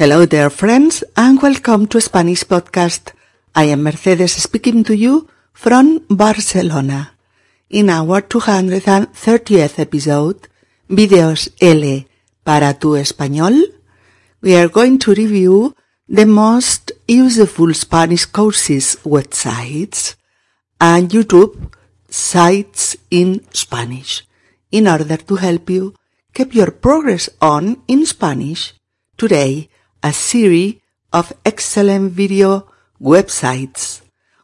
Hello there, friends, and welcome to Spanish Podcast. I am Mercedes speaking to you from Barcelona. In our 230th episode, Videos L para tu español, we are going to review the most useful Spanish courses websites and YouTube sites in Spanish in order to help you keep your progress on in Spanish. Today, a series of excellent video websites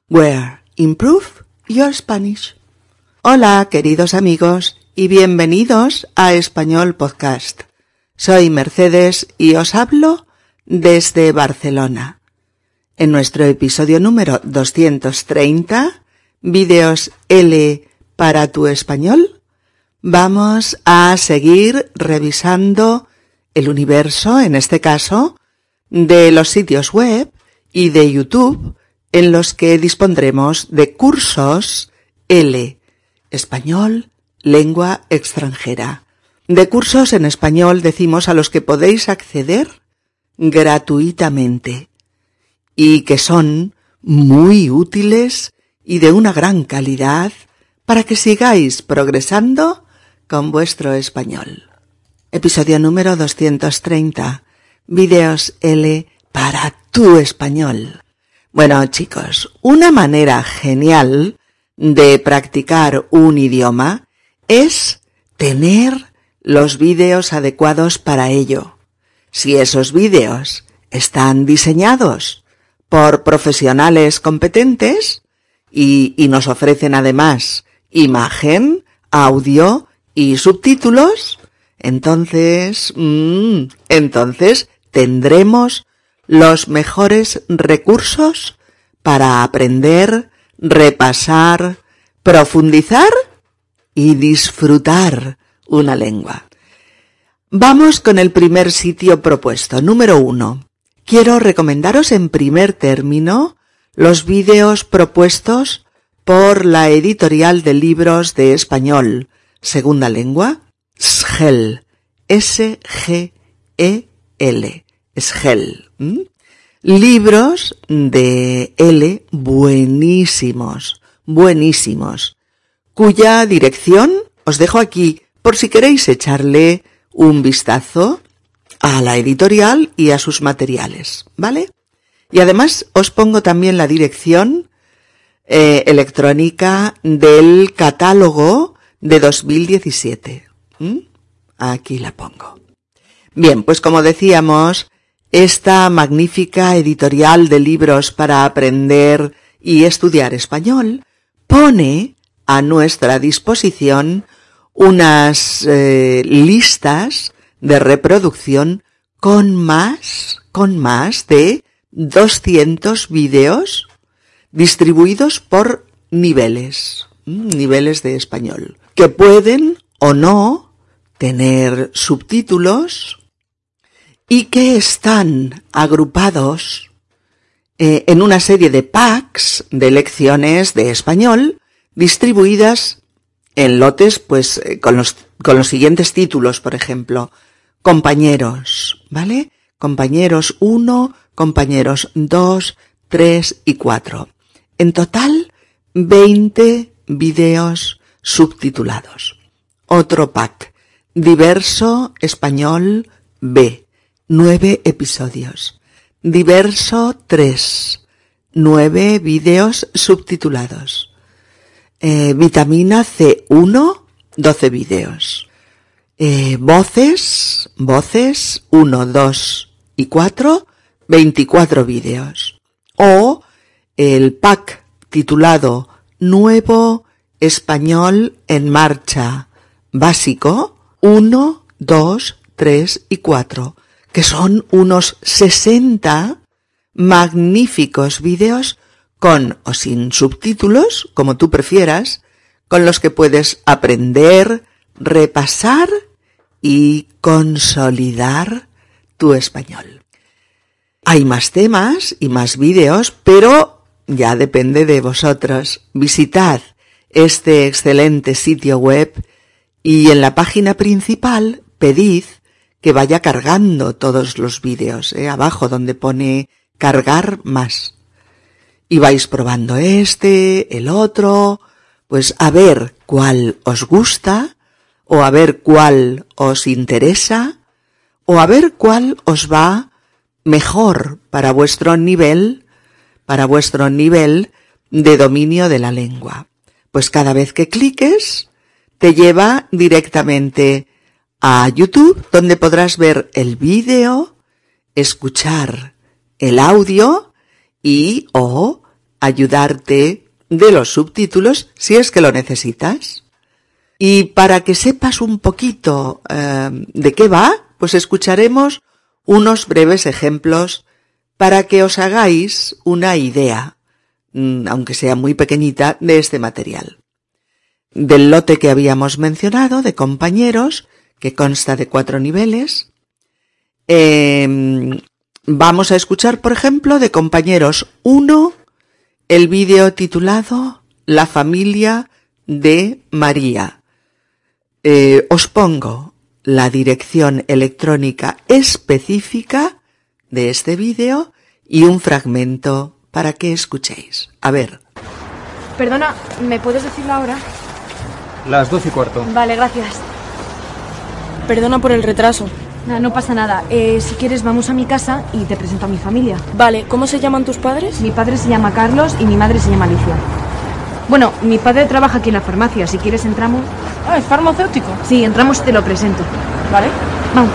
where improve your Spanish. Hola, queridos amigos, y bienvenidos a Español Podcast. Soy Mercedes y os hablo desde Barcelona. En nuestro episodio número 230, Videos L para tu español, vamos a seguir revisando el universo, en este caso, de los sitios web y de YouTube en los que dispondremos de cursos L, español, lengua extranjera. De cursos en español decimos a los que podéis acceder gratuitamente y que son muy útiles y de una gran calidad para que sigáis progresando con vuestro español. Episodio número 230. Videos L para tu español. Bueno, chicos, una manera genial de practicar un idioma es tener los vídeos adecuados para ello. Si esos vídeos están diseñados por profesionales competentes y, nos ofrecen además imagen, audio y subtítulos, entonces, mmm, entonces tendremos los mejores recursos para aprender, repasar, profundizar y disfrutar una lengua. Vamos con el primer sitio propuesto, número uno. Quiero recomendaros en primer término los vídeos propuestos por la editorial de libros de español, segunda lengua, SGEL, S-G-E-L, SGEL. Libros de L buenísimos, buenísimos, cuya dirección os dejo aquí por si queréis echarle un vistazo a la editorial y a sus materiales, ¿vale? Y además os pongo también la dirección eh, electrónica del catálogo de 2017. ¿Mm? Aquí la pongo. Bien, pues como decíamos, esta magnífica editorial de libros para aprender y estudiar español pone a nuestra disposición unas eh, listas de reproducción con más, con más de 200 vídeos distribuidos por niveles, niveles de español, que pueden o no tener subtítulos y que están agrupados eh, en una serie de packs de lecciones de español distribuidas en lotes, pues, eh, con los, con los siguientes títulos, por ejemplo, compañeros, ¿vale? Compañeros 1, compañeros 2, 3 y 4. En total, 20 videos subtitulados. Otro pack. Diverso Español B. 9 episodios. Diverso 3. 9 videos subtitulados. Eh, vitamina C1, 12 vídeos. Eh, voces, voces 1, 2 y 4, 24 vídeos. O el pack titulado Nuevo Español en Marcha Básico 1, 2, 3 y 4, que son unos 60 magníficos vídeos con o sin subtítulos, como tú prefieras, con los que puedes aprender, repasar y consolidar tu español. Hay más temas y más vídeos, pero ya depende de vosotros. Visitad este excelente sitio web y en la página principal pedid que vaya cargando todos los vídeos, ¿eh? abajo donde pone cargar más. Y vais probando este, el otro, pues a ver cuál os gusta, o a ver cuál os interesa, o a ver cuál os va mejor para vuestro nivel, para vuestro nivel de dominio de la lengua. Pues cada vez que cliques, te lleva directamente a YouTube, donde podrás ver el vídeo, escuchar el audio y o ayudarte de los subtítulos si es que lo necesitas. Y para que sepas un poquito eh, de qué va, pues escucharemos unos breves ejemplos para que os hagáis una idea, mm, aunque sea muy pequeñita, de este material. Del lote que habíamos mencionado, de compañeros, que consta de cuatro niveles, em, vamos a escuchar, por ejemplo, de compañeros 1, el vídeo titulado La familia de María. Eh, os pongo la dirección electrónica específica de este vídeo y un fragmento para que escuchéis. A ver. Perdona, ¿me puedes decir la hora? Las doce y cuarto. Vale, gracias. Perdona por el retraso. No, no pasa nada. Eh, si quieres, vamos a mi casa y te presento a mi familia. Vale, ¿cómo se llaman tus padres? Mi padre se llama Carlos y mi madre se llama Alicia. Bueno, mi padre trabaja aquí en la farmacia. Si quieres, entramos. Ah, ¿es farmacéutico? Sí, entramos y te lo presento. Vale. Vamos.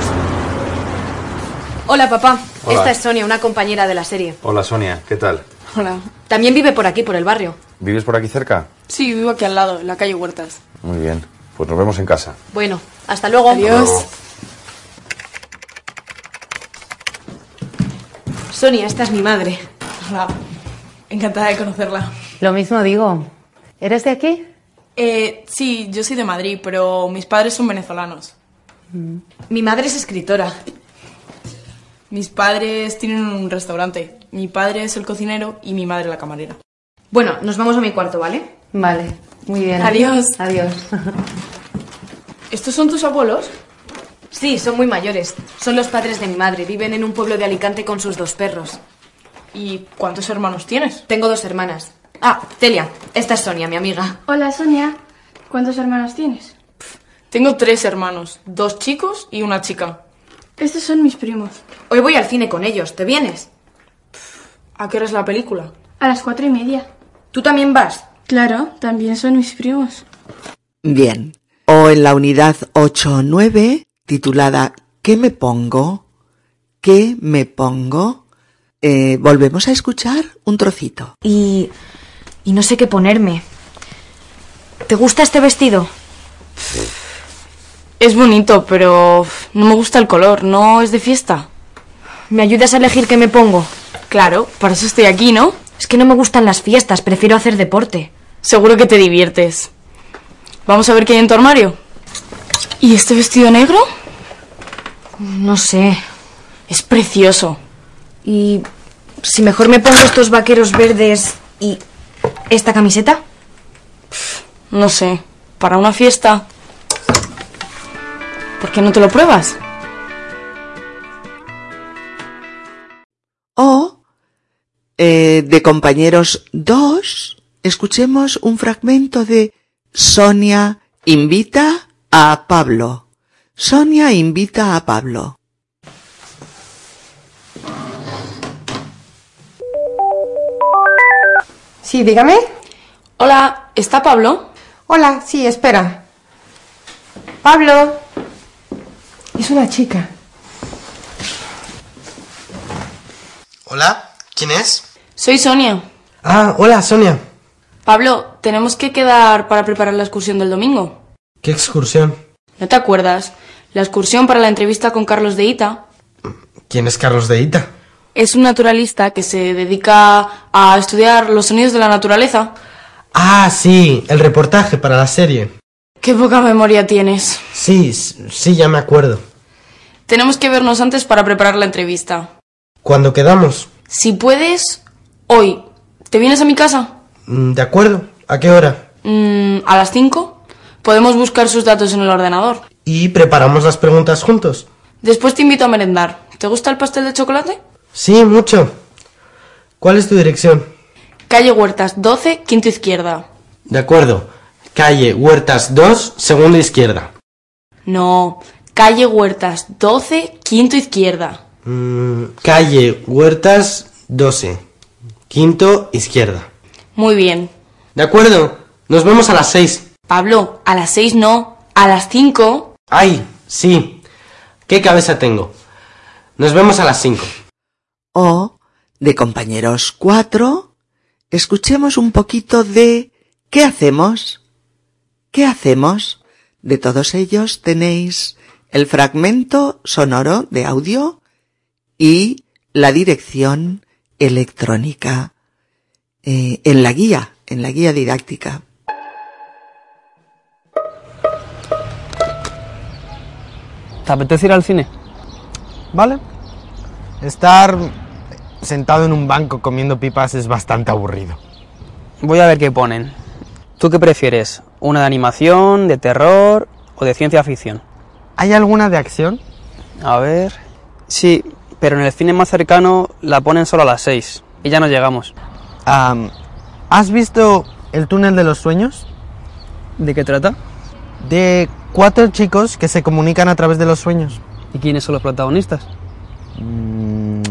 Hola, papá. Hola. Esta es Sonia, una compañera de la serie. Hola Sonia, ¿qué tal? Hola. También vive por aquí, por el barrio. ¿Vives por aquí cerca? Sí, vivo aquí al lado, en la calle Huertas. Muy bien, pues nos vemos en casa. Bueno, hasta luego. Adiós. Sonia, esta es mi madre. Hola. Encantada de conocerla. Lo mismo digo. ¿Eres de aquí? Eh, sí, yo soy de Madrid, pero mis padres son venezolanos. Mi madre es escritora. Mis padres tienen un restaurante. Mi padre es el cocinero y mi madre la camarera. Bueno, nos vamos a mi cuarto, ¿vale? Vale, muy bien. Adiós. Adiós. ¿Estos son tus abuelos? Sí, son muy mayores. Son los padres de mi madre. Viven en un pueblo de Alicante con sus dos perros. ¿Y cuántos hermanos tienes? Tengo dos hermanas. Ah, Celia, esta es Sonia, mi amiga. Hola Sonia, ¿cuántos hermanos tienes? Tengo tres hermanos, dos chicos y una chica. Estos son mis primos. Hoy voy al cine con ellos. ¿Te vienes? ¿A qué hora es la película? A las cuatro y media. ¿Tú también vas? Claro, también son mis primos. Bien. O en la unidad 8 o 9, titulada ¿Qué me pongo? ¿Qué me pongo? Eh, volvemos a escuchar un trocito. Y. y no sé qué ponerme. ¿Te gusta este vestido? Es bonito, pero no me gusta el color, no es de fiesta. ¿Me ayudas a elegir qué me pongo? Claro, para eso estoy aquí, ¿no? Es que no me gustan las fiestas, prefiero hacer deporte. Seguro que te diviertes. Vamos a ver qué hay en tu armario. ¿Y este vestido negro? No sé. Es precioso. ¿Y si mejor me pongo estos vaqueros verdes y esta camiseta? No sé, para una fiesta. ¿Por qué no te lo pruebas? O eh, de compañeros 2, escuchemos un fragmento de Sonia invita a Pablo. Sonia invita a Pablo. Sí, dígame. Hola, ¿está Pablo? Hola, sí, espera. Pablo. Es una chica. Hola, ¿quién es? Soy Sonia. Ah, hola, Sonia. Pablo, tenemos que quedar para preparar la excursión del domingo. ¿Qué excursión? ¿No te acuerdas? La excursión para la entrevista con Carlos de Ita. ¿Quién es Carlos de Ita? Es un naturalista que se dedica a estudiar los sonidos de la naturaleza. Ah, sí, el reportaje para la serie. Qué poca memoria tienes. Sí, sí, ya me acuerdo. Tenemos que vernos antes para preparar la entrevista. ¿Cuándo quedamos? Si puedes, hoy. ¿Te vienes a mi casa? Mm, De acuerdo. ¿A qué hora? Mm, ¿A las 5? Podemos buscar sus datos en el ordenador. ¿Y preparamos las preguntas juntos? Después te invito a merendar. ¿Te gusta el pastel de chocolate? Sí, mucho. ¿Cuál es tu dirección? Calle Huertas 12, quinto izquierda. De acuerdo. Calle Huertas 2, segunda izquierda. No, calle Huertas 12, quinto izquierda. Mm, calle Huertas 12, quinto izquierda. Muy bien. De acuerdo. Nos vemos a las 6. Pablo, a las 6 no, a las 5. Ay, sí. ¿Qué cabeza tengo? Nos vemos a las 5. O, de compañeros 4, escuchemos un poquito de ¿qué hacemos? ¿Qué hacemos? De todos ellos tenéis el fragmento sonoro de audio y la dirección electrónica eh, en la guía, en la guía didáctica. ¿Te apetece ir al cine? ¿Vale? Estar sentado en un banco comiendo pipas es bastante aburrido. Voy a ver qué ponen. ¿Tú qué prefieres? ¿Una de animación, de terror o de ciencia ficción? ¿Hay alguna de acción? A ver. Sí, pero en el cine más cercano la ponen solo a las 6 y ya no llegamos. Am, ¿Has visto El túnel de los sueños? ¿De qué trata? De cuatro chicos que se comunican a través de los sueños. ¿Y quiénes son los protagonistas? Mm,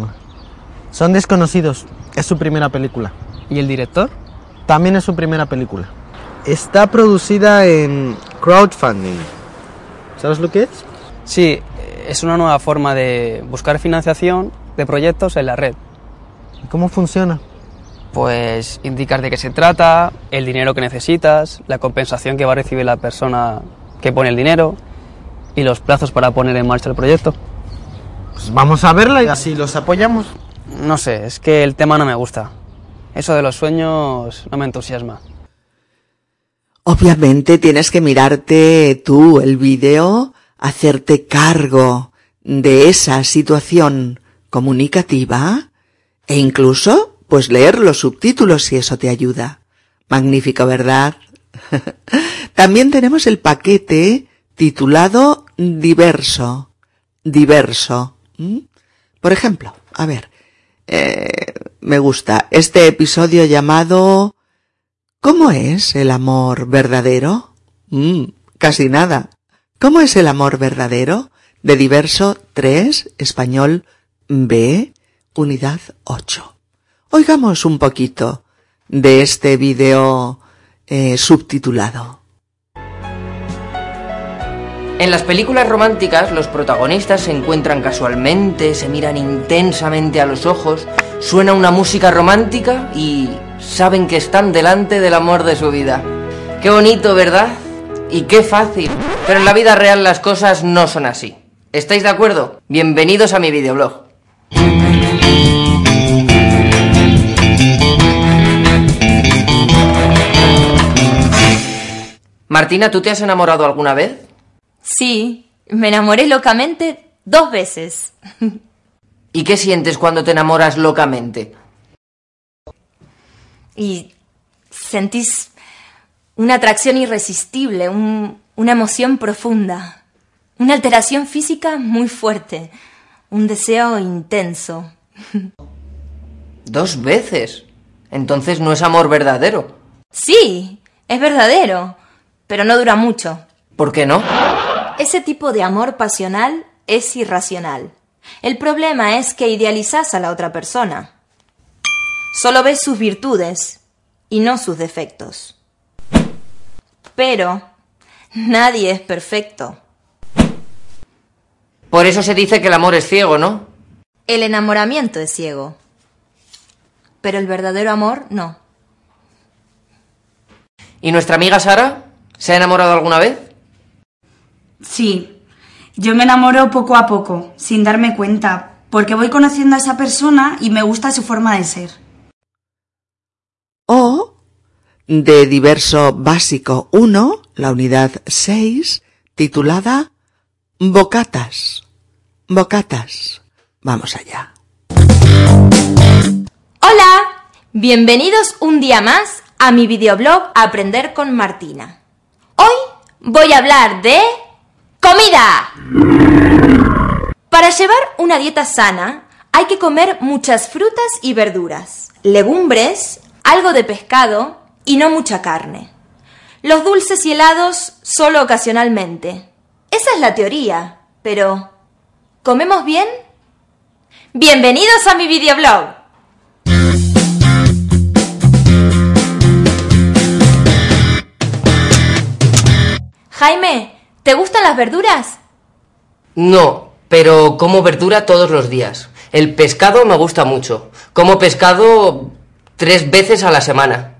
son desconocidos. Es su primera película. ¿Y el director? También es su primera película. Está producida en crowdfunding. ¿Sabes lo que es? Sí, es una nueva forma de buscar financiación de proyectos en la red. ¿Y ¿Cómo funciona? Pues indicas de qué se trata, el dinero que necesitas, la compensación que va a recibir la persona que pone el dinero y los plazos para poner en marcha el proyecto. Pues vamos a verla y así los apoyamos. No sé, es que el tema no me gusta. Eso de los sueños no me entusiasma. Obviamente tienes que mirarte tú el vídeo, hacerte cargo de esa situación comunicativa e incluso pues leer los subtítulos si eso te ayuda. Magnífico, ¿verdad? También tenemos el paquete titulado diverso. Diverso. ¿Mm? Por ejemplo, a ver, eh, me gusta este episodio llamado ¿Cómo es el amor verdadero? Mm, casi nada. ¿Cómo es el amor verdadero? De diverso 3, español B, unidad 8. Oigamos un poquito de este vídeo eh, subtitulado. En las películas románticas los protagonistas se encuentran casualmente, se miran intensamente a los ojos, suena una música romántica y saben que están delante del amor de su vida. Qué bonito, ¿verdad? Y qué fácil. Pero en la vida real las cosas no son así. ¿Estáis de acuerdo? Bienvenidos a mi videoblog. Martina, ¿tú te has enamorado alguna vez? Sí, me enamoré locamente dos veces. ¿Y qué sientes cuando te enamoras locamente? Y sentís una atracción irresistible, un- una emoción profunda, una alteración física muy fuerte, un deseo intenso. Dos veces. Entonces no es amor verdadero. Sí, es verdadero, pero no dura mucho. ¿Por qué no? Ese tipo de amor pasional es irracional. El problema es que idealizás a la otra persona. Solo ves sus virtudes y no sus defectos. Pero nadie es perfecto. Por eso se dice que el amor es ciego, ¿no? El enamoramiento es ciego. Pero el verdadero amor no. ¿Y nuestra amiga Sara? ¿Se ha enamorado alguna vez? Sí, yo me enamoro poco a poco, sin darme cuenta, porque voy conociendo a esa persona y me gusta su forma de ser. O de diverso básico 1, la unidad 6, titulada Bocatas. Bocatas. Vamos allá. Hola, bienvenidos un día más a mi videoblog Aprender con Martina. Hoy voy a hablar de comida. Para llevar una dieta sana hay que comer muchas frutas y verduras, legumbres, algo de pescado y no mucha carne. Los dulces y helados solo ocasionalmente. Esa es la teoría, pero ¿comemos bien? Bienvenidos a mi videoblog. Jaime, ¿te gustan las verduras? No, pero como verdura todos los días. El pescado me gusta mucho. Como pescado tres veces a la semana.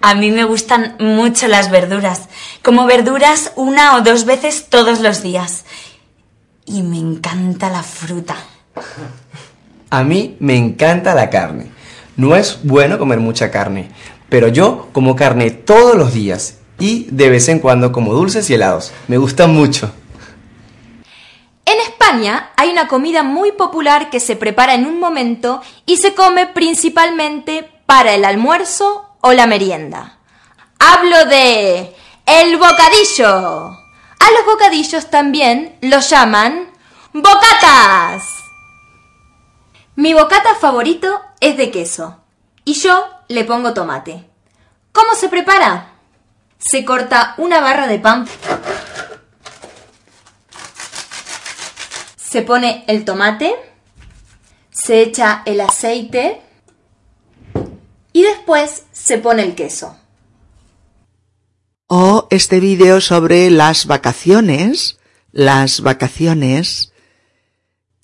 A mí me gustan mucho las verduras. Como verduras una o dos veces todos los días. Y me encanta la fruta. A mí me encanta la carne. No es bueno comer mucha carne, pero yo como carne todos los días y de vez en cuando como dulces y helados. Me gustan mucho. En España hay una comida muy popular que se prepara en un momento y se come principalmente para el almuerzo o la merienda. Hablo de el bocadillo. A los bocadillos también los llaman bocatas. Mi bocata favorito es de queso y yo le pongo tomate. ¿Cómo se prepara? Se corta una barra de pan. Se pone el tomate, se echa el aceite y después se pone el queso. O este vídeo sobre las vacaciones, las vacaciones,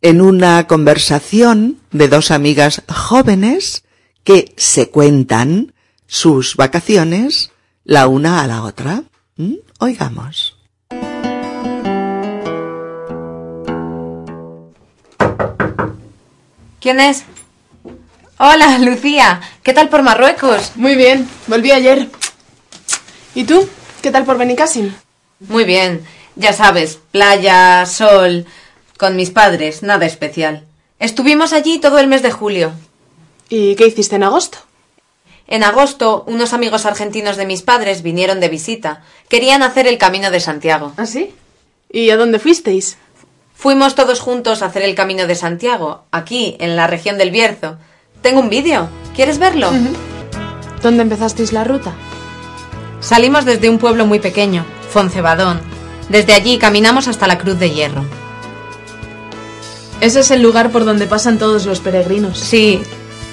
en una conversación de dos amigas jóvenes que se cuentan sus vacaciones la una a la otra. ¿Mm? Oigamos. ¿Quién es? Hola, Lucía. ¿Qué tal por Marruecos? Muy bien, volví ayer. ¿Y tú? ¿Qué tal por Benicassim? Muy bien. Ya sabes, playa, sol. Con mis padres, nada especial. Estuvimos allí todo el mes de julio. ¿Y qué hiciste en agosto? En agosto, unos amigos argentinos de mis padres vinieron de visita. Querían hacer el Camino de Santiago. ¿Ah, sí? ¿Y a dónde fuisteis? Fuimos todos juntos a hacer el Camino de Santiago, aquí, en la región del Bierzo. Tengo un vídeo. ¿Quieres verlo? ¿Dónde empezasteis la ruta? Salimos desde un pueblo muy pequeño, Foncebadón. Desde allí caminamos hasta la Cruz de Hierro. Ese es el lugar por donde pasan todos los peregrinos. Sí,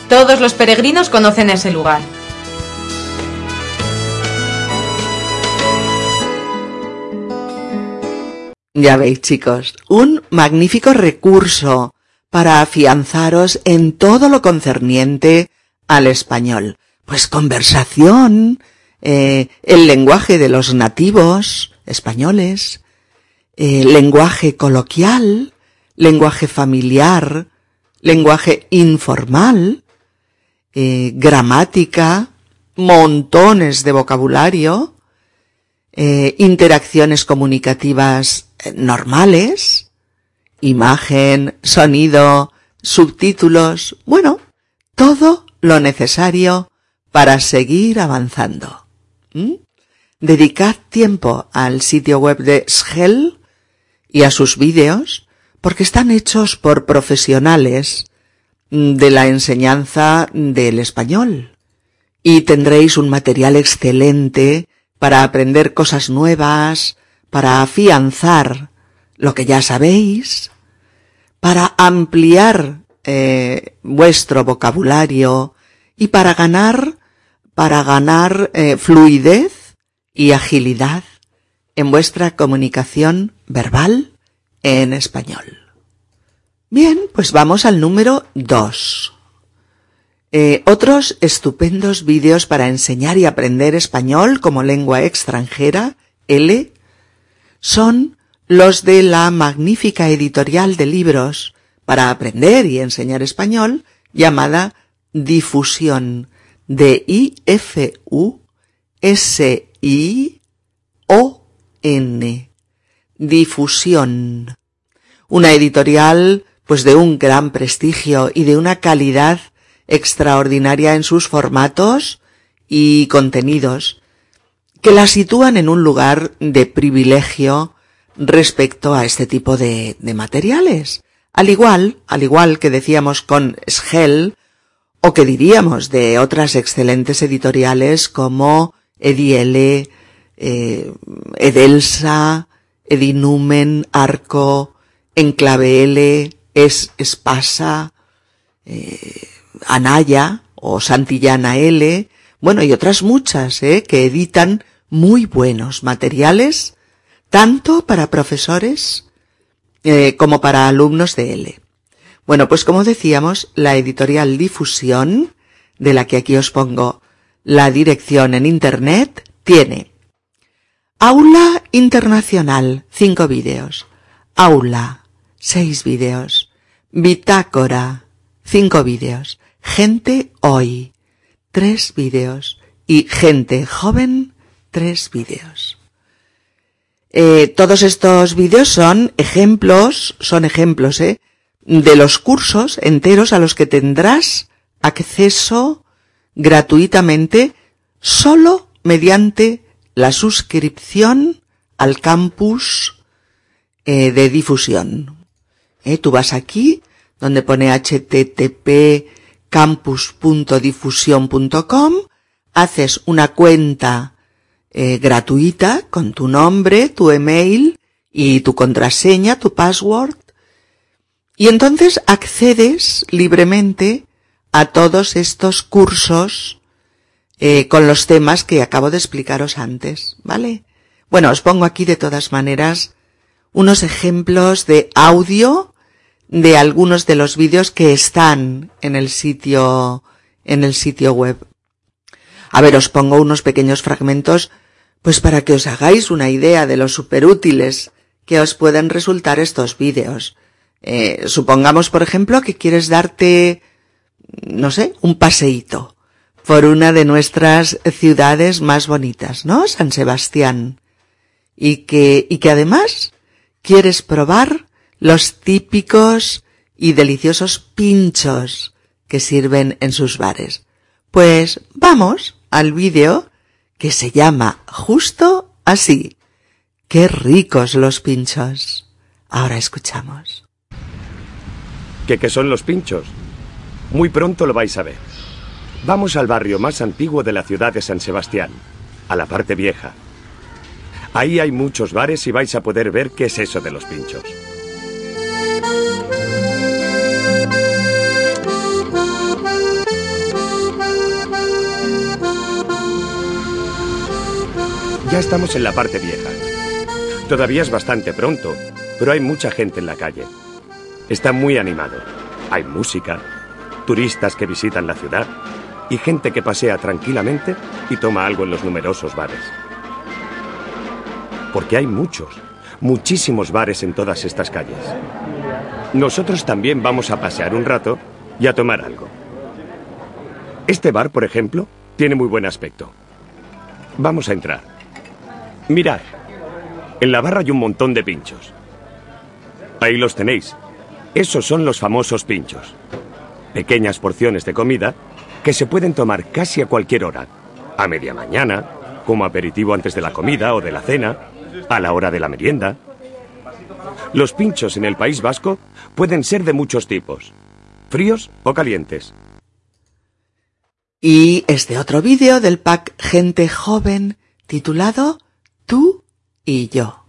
todos los peregrinos conocen ese lugar. Ya veis, chicos, un magnífico recurso para afianzaros en todo lo concerniente al español. Pues conversación, eh, el lenguaje de los nativos españoles, eh, lenguaje coloquial, lenguaje familiar, lenguaje informal, eh, gramática, montones de vocabulario, eh, interacciones comunicativas eh, normales, imagen, sonido, subtítulos, bueno, todo lo necesario para seguir avanzando. ¿Mm? Dedicad tiempo al sitio web de Schell y a sus vídeos porque están hechos por profesionales de la enseñanza del español y tendréis un material excelente para aprender cosas nuevas, para afianzar lo que ya sabéis, para ampliar eh, vuestro vocabulario y para ganar, para ganar eh, fluidez y agilidad en vuestra comunicación verbal en español. Bien, pues vamos al número 2. Eh, otros estupendos vídeos para enseñar y aprender español como lengua extranjera, L, son los de la magnífica editorial de libros para aprender y enseñar español llamada Difusión de I F U S I O N. Difusión. Una editorial pues de un gran prestigio y de una calidad extraordinaria en sus formatos y contenidos, que la sitúan en un lugar de privilegio respecto a este tipo de, de materiales. Al igual, al igual que decíamos con Schell, o que diríamos de otras excelentes editoriales como Ediele, eh, Edelsa, Edinumen, Arco, Enclave L, Es Espasa, eh, Anaya o Santillana L, bueno, y otras muchas, eh, que editan muy buenos materiales, tanto para profesores eh, como para alumnos de L. Bueno, pues como decíamos, la editorial Difusión, de la que aquí os pongo la dirección en Internet, tiene Aula Internacional, cinco vídeos. Aula, seis vídeos. Bitácora, cinco vídeos. Gente hoy, tres vídeos. Y gente joven, tres vídeos. Eh, todos estos vídeos son ejemplos, son ejemplos, eh, de los cursos enteros a los que tendrás acceso gratuitamente solo mediante la suscripción al campus eh, de difusión. Eh, tú vas aquí, donde pone http campus.difusión.com, haces una cuenta eh, gratuita con tu nombre, tu email y tu contraseña, tu password, y entonces accedes libremente a todos estos cursos eh, con los temas que acabo de explicaros antes, ¿vale? Bueno, os pongo aquí de todas maneras unos ejemplos de audio de algunos de los vídeos que están en el sitio, en el sitio web. A ver, os pongo unos pequeños fragmentos, pues para que os hagáis una idea de lo superútiles que os pueden resultar estos vídeos. Eh, supongamos, por ejemplo, que quieres darte, no sé, un paseíto por una de nuestras ciudades más bonitas, ¿no? San Sebastián. Y que, y que además quieres probar los típicos y deliciosos pinchos que sirven en sus bares. Pues vamos al vídeo que se llama justo así. Qué ricos los pinchos. Ahora escuchamos. ¿Qué, qué son los pinchos? Muy pronto lo vais a ver. Vamos al barrio más antiguo de la ciudad de San Sebastián, a la parte vieja. Ahí hay muchos bares y vais a poder ver qué es eso de los pinchos. Ya estamos en la parte vieja. Todavía es bastante pronto, pero hay mucha gente en la calle. Está muy animado. Hay música, turistas que visitan la ciudad y gente que pasea tranquilamente y toma algo en los numerosos bares. Porque hay muchos, muchísimos bares en todas estas calles. Nosotros también vamos a pasear un rato y a tomar algo. Este bar, por ejemplo, tiene muy buen aspecto. Vamos a entrar. Mirad, en la barra hay un montón de pinchos. Ahí los tenéis. Esos son los famosos pinchos. Pequeñas porciones de comida que se pueden tomar casi a cualquier hora. A media mañana, como aperitivo antes de la comida o de la cena, a la hora de la merienda. Los pinchos en el País Vasco pueden ser de muchos tipos, fríos o calientes. Y este otro vídeo del pack Gente Joven titulado Tú y yo.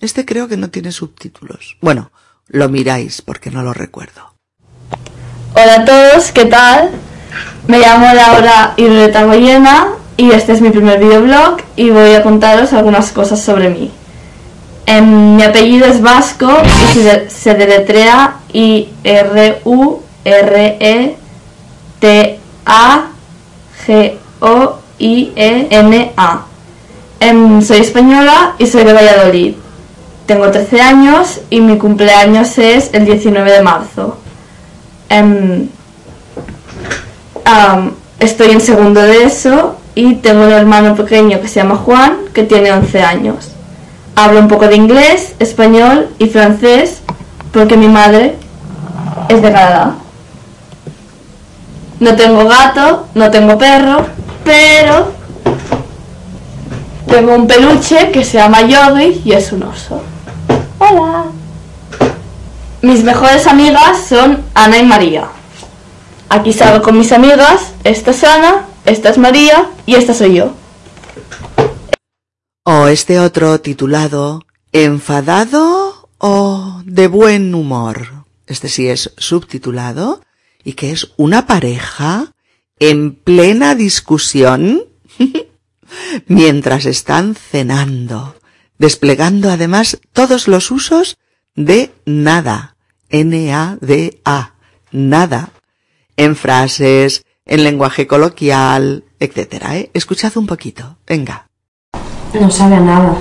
Este creo que no tiene subtítulos. Bueno, lo miráis porque no lo recuerdo. Hola a todos, ¿qué tal? Me llamo Laura Irreta Goyena y este es mi primer videoblog y voy a contaros algunas cosas sobre mí. Em, mi apellido es vasco y se, deletrea I-R-U-R-E-T-A-G-O-I-E-N-A. Em, soy española y soy de Valladolid. Tengo 13 años y mi cumpleaños es el 19 de marzo. Em, estoy en segundo de eso y tengo un hermano pequeño que se llama Juan, que tiene 11 años. Hablo un poco de inglés, español y francés porque mi madre es de Canadá. No tengo gato, no tengo perro, pero tengo un peluche que se llama Yogi y es un oso. Hola. Mis mejores amigas son Ana y María. Aquí salgo con mis amigas. Esta es Ana, esta es María y esta soy yo. O este otro titulado ¿Enfadado o de buen humor? Este sí es subtitulado y que es una pareja en plena discusión mientras están cenando, desplegando además todos los usos de nada, N-A-D-A, nada, en frases, en lenguaje coloquial, etcétera. ¿eh? Escuchad un poquito, venga. No sabe a nada.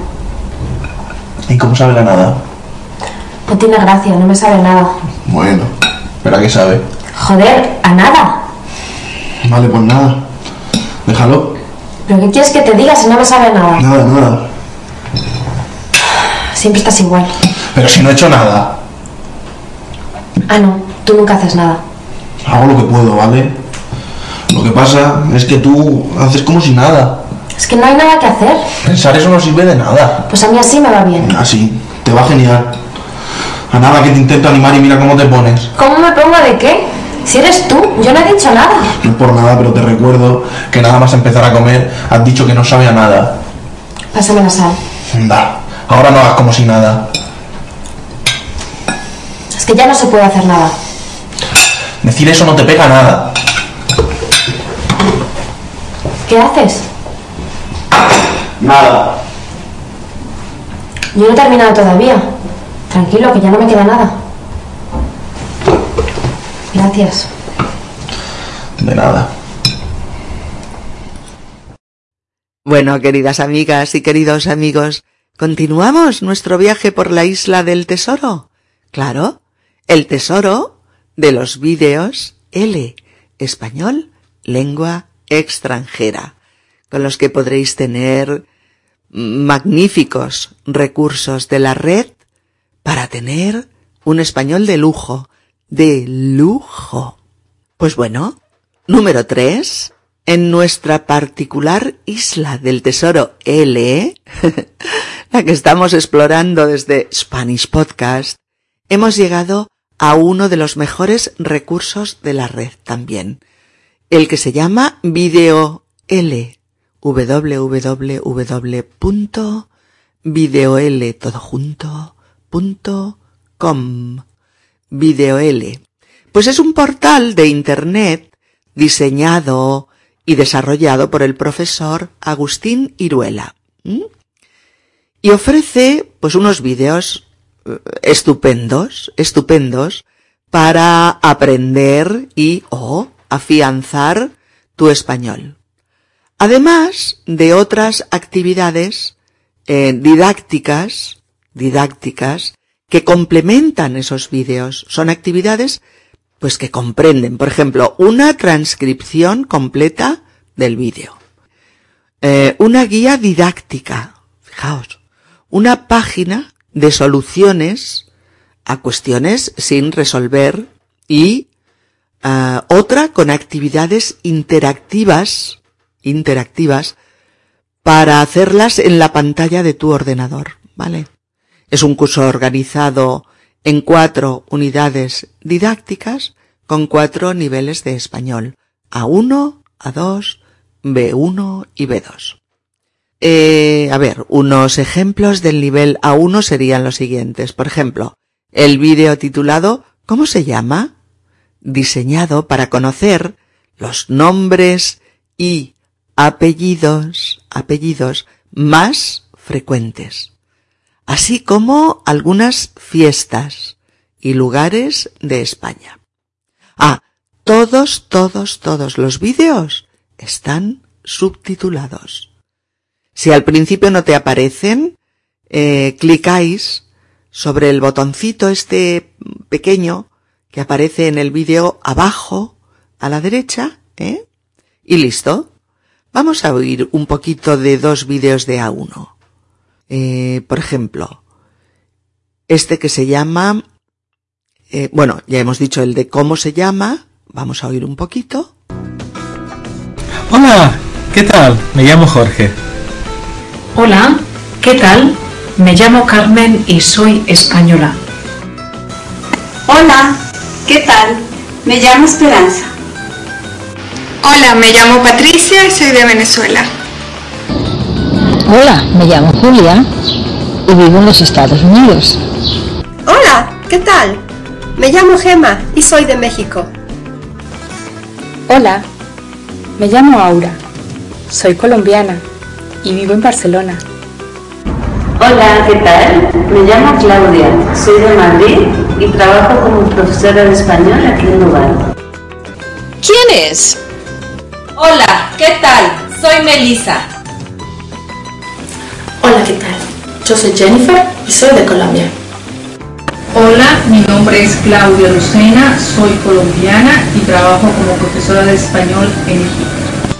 ¿Y cómo sabe la nada? No tiene gracia, no me sabe a nada. Bueno, ¿pero a qué sabe? Joder, a nada. Vale, pues nada. Déjalo. ¿Pero qué quieres que te diga si no me sabe a nada? Nada, nada. Siempre estás igual. Pero si no he hecho nada. Ah, no, tú nunca haces nada. Hago lo que puedo, ¿vale? Lo que pasa es que tú haces como si nada. Es que no hay nada que hacer. Pensar eso no sirve de nada. Pues a mí así me va bien. Así, te va genial. A nada que te intento animar y mira cómo te pones. ¿Cómo me pongo de qué? Si eres tú, yo no he dicho nada. No es por nada, pero te recuerdo que nada más empezar a comer has dicho que no sabe a nada. Pásame la sal. Da, ahora no hagas como si nada. Es que ya no se puede hacer nada. Decir eso no te pega nada. ¿Qué haces? Nada. Yo no he terminado todavía. Tranquilo, que ya no me queda nada. Gracias. De nada. Bueno, queridas amigas y queridos amigos, ¿continuamos nuestro viaje por la isla del tesoro? Claro, el tesoro de los vídeos L, español, lengua extranjera, con los que podréis tener magníficos recursos de la red para tener un español de lujo, de lujo. Pues bueno, número tres, en nuestra particular isla del tesoro L, la que estamos explorando desde Spanish Podcast, hemos llegado a uno de los mejores recursos de la red también, el que se llama Video L, www.videol.com. Videol. Pues es un portal de internet diseñado y desarrollado por el profesor Agustín Iruela. Y ofrece pues unos vídeos estupendos, estupendos para aprender y o afianzar tu español. Además de otras actividades eh, didácticas, didácticas, que complementan esos vídeos. Son actividades, pues que comprenden, por ejemplo, una transcripción completa del vídeo. Eh, una guía didáctica, fijaos, una página de soluciones a cuestiones sin resolver y uh, otra con actividades interactivas, interactivas, para hacerlas en la pantalla de tu ordenador, ¿vale? Es un curso organizado en cuatro unidades didácticas con cuatro niveles de español, A1, A2, B1 y B2. Eh, a ver, unos ejemplos del nivel A1 serían los siguientes. Por ejemplo, el vídeo titulado ¿Cómo se llama? Diseñado para conocer los nombres y apellidos, apellidos más frecuentes, así como algunas fiestas y lugares de España. Ah, todos, todos, todos los vídeos están subtitulados. Si al principio no te aparecen, eh, clicáis sobre el botoncito este pequeño que aparece en el vídeo abajo a la derecha, ¿eh? Y listo. Vamos a oír un poquito de dos vídeos de A1. Eh, por ejemplo, este que se llama, eh, bueno, ya hemos dicho el de cómo se llama, vamos a oír un poquito. Hola, ¿qué tal? Me llamo Jorge. Hola, ¿qué tal? Me llamo Carmen y soy española. Hola, ¿qué tal? Me llamo Esperanza. Hola, me llamo Patricia y soy de Venezuela. Hola, me llamo Julia y vivo en los Estados Unidos. Hola, ¿qué tal? Me llamo Gema y soy de México. Hola, me llamo Aura, soy colombiana y vivo en Barcelona. Hola, ¿qué tal? Me llamo Claudia, soy de Madrid y trabajo como profesora de español aquí en Dubai. ¿Quién es? Hola, ¿qué tal? Soy Melissa. Hola, ¿qué tal? Yo soy Jennifer y soy de Colombia. Hola, mi nombre es Claudia Lucena, soy colombiana y trabajo como profesora de español en Egipto.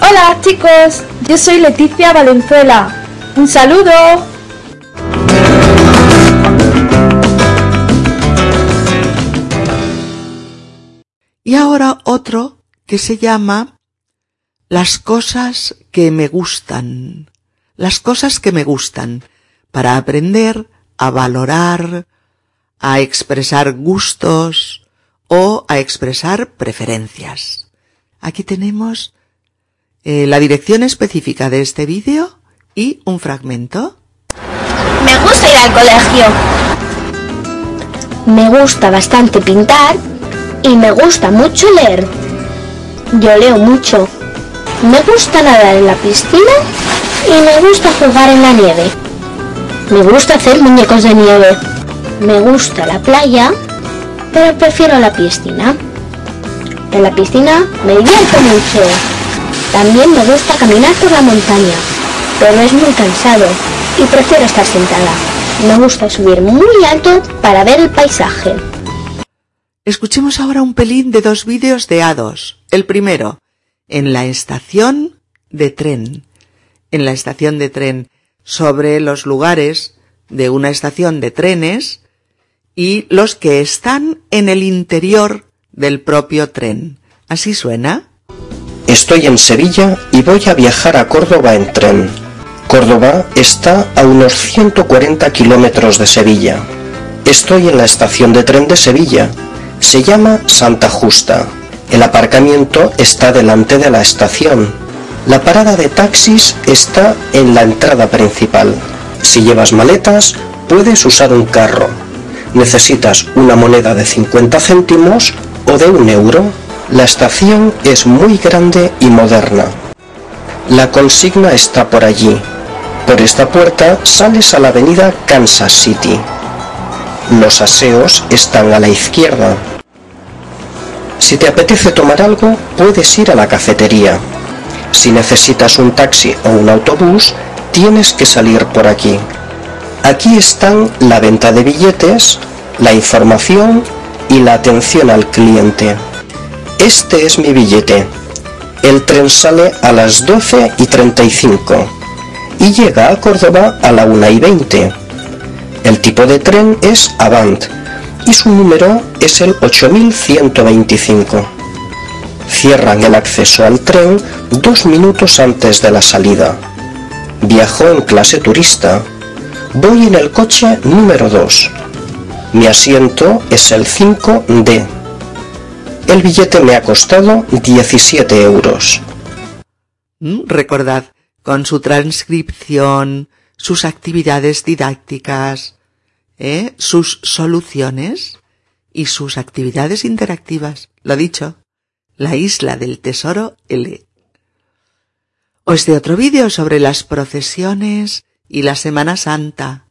Hola chicos, yo soy Leticia Valenzuela. Un saludo. Y ahora otro que se llama Las cosas que me gustan. Las cosas que me gustan para aprender a valorar, a expresar gustos o a expresar preferencias. Aquí tenemos eh, la dirección específica de este vídeo y un fragmento. Me gusta ir al colegio. Me gusta bastante pintar y me gusta mucho leer. Yo leo mucho. Me gusta nadar en la piscina y me gusta jugar en la nieve. Me gusta hacer muñecos de nieve. Me gusta la playa, pero prefiero la piscina. En la piscina me divierto mucho. También me gusta caminar por la montaña, pero es muy cansado y prefiero estar sentada. Me gusta subir muy alto para ver el paisaje. Escuchemos ahora un pelín de dos vídeos de A2. El primero, en la estación de tren. En la estación de tren, sobre los lugares de una estación de trenes y los que están en el interior del propio tren. ¿Así suena? Estoy en Sevilla y voy a viajar a Córdoba en tren. Córdoba está a unos 140 kilómetros de Sevilla. Estoy en la estación de tren de Sevilla. Se llama Santa Justa. El aparcamiento está delante de la estación. La parada de taxis está en la entrada principal. Si llevas maletas, puedes usar un carro. Necesitas una moneda de 50 céntimos o de un euro. La estación es muy grande y moderna. La consigna está por allí. Por esta puerta sales a la avenida Kansas City. Los aseos están a la izquierda. Si te apetece tomar algo, puedes ir a la cafetería. Si necesitas un taxi o un autobús, tienes que salir por aquí. Aquí están la venta de billetes, la información y la atención al cliente. Este es mi billete. El tren sale a las 12 y 35 y llega a Córdoba a la 1 y 20. El tipo de tren es Avant y su número es el 8125. Cierran el acceso al tren dos minutos antes de la salida. Viajo en clase turista. Voy en el coche número 2. Mi asiento es el 5D. El billete me ha costado 17 euros. Mm, Recordad, con su transcripción, sus actividades didácticas, ¿eh? sus soluciones y sus actividades interactivas. Lo dicho, la isla del tesoro L. O este otro vídeo sobre las procesiones y la Semana Santa.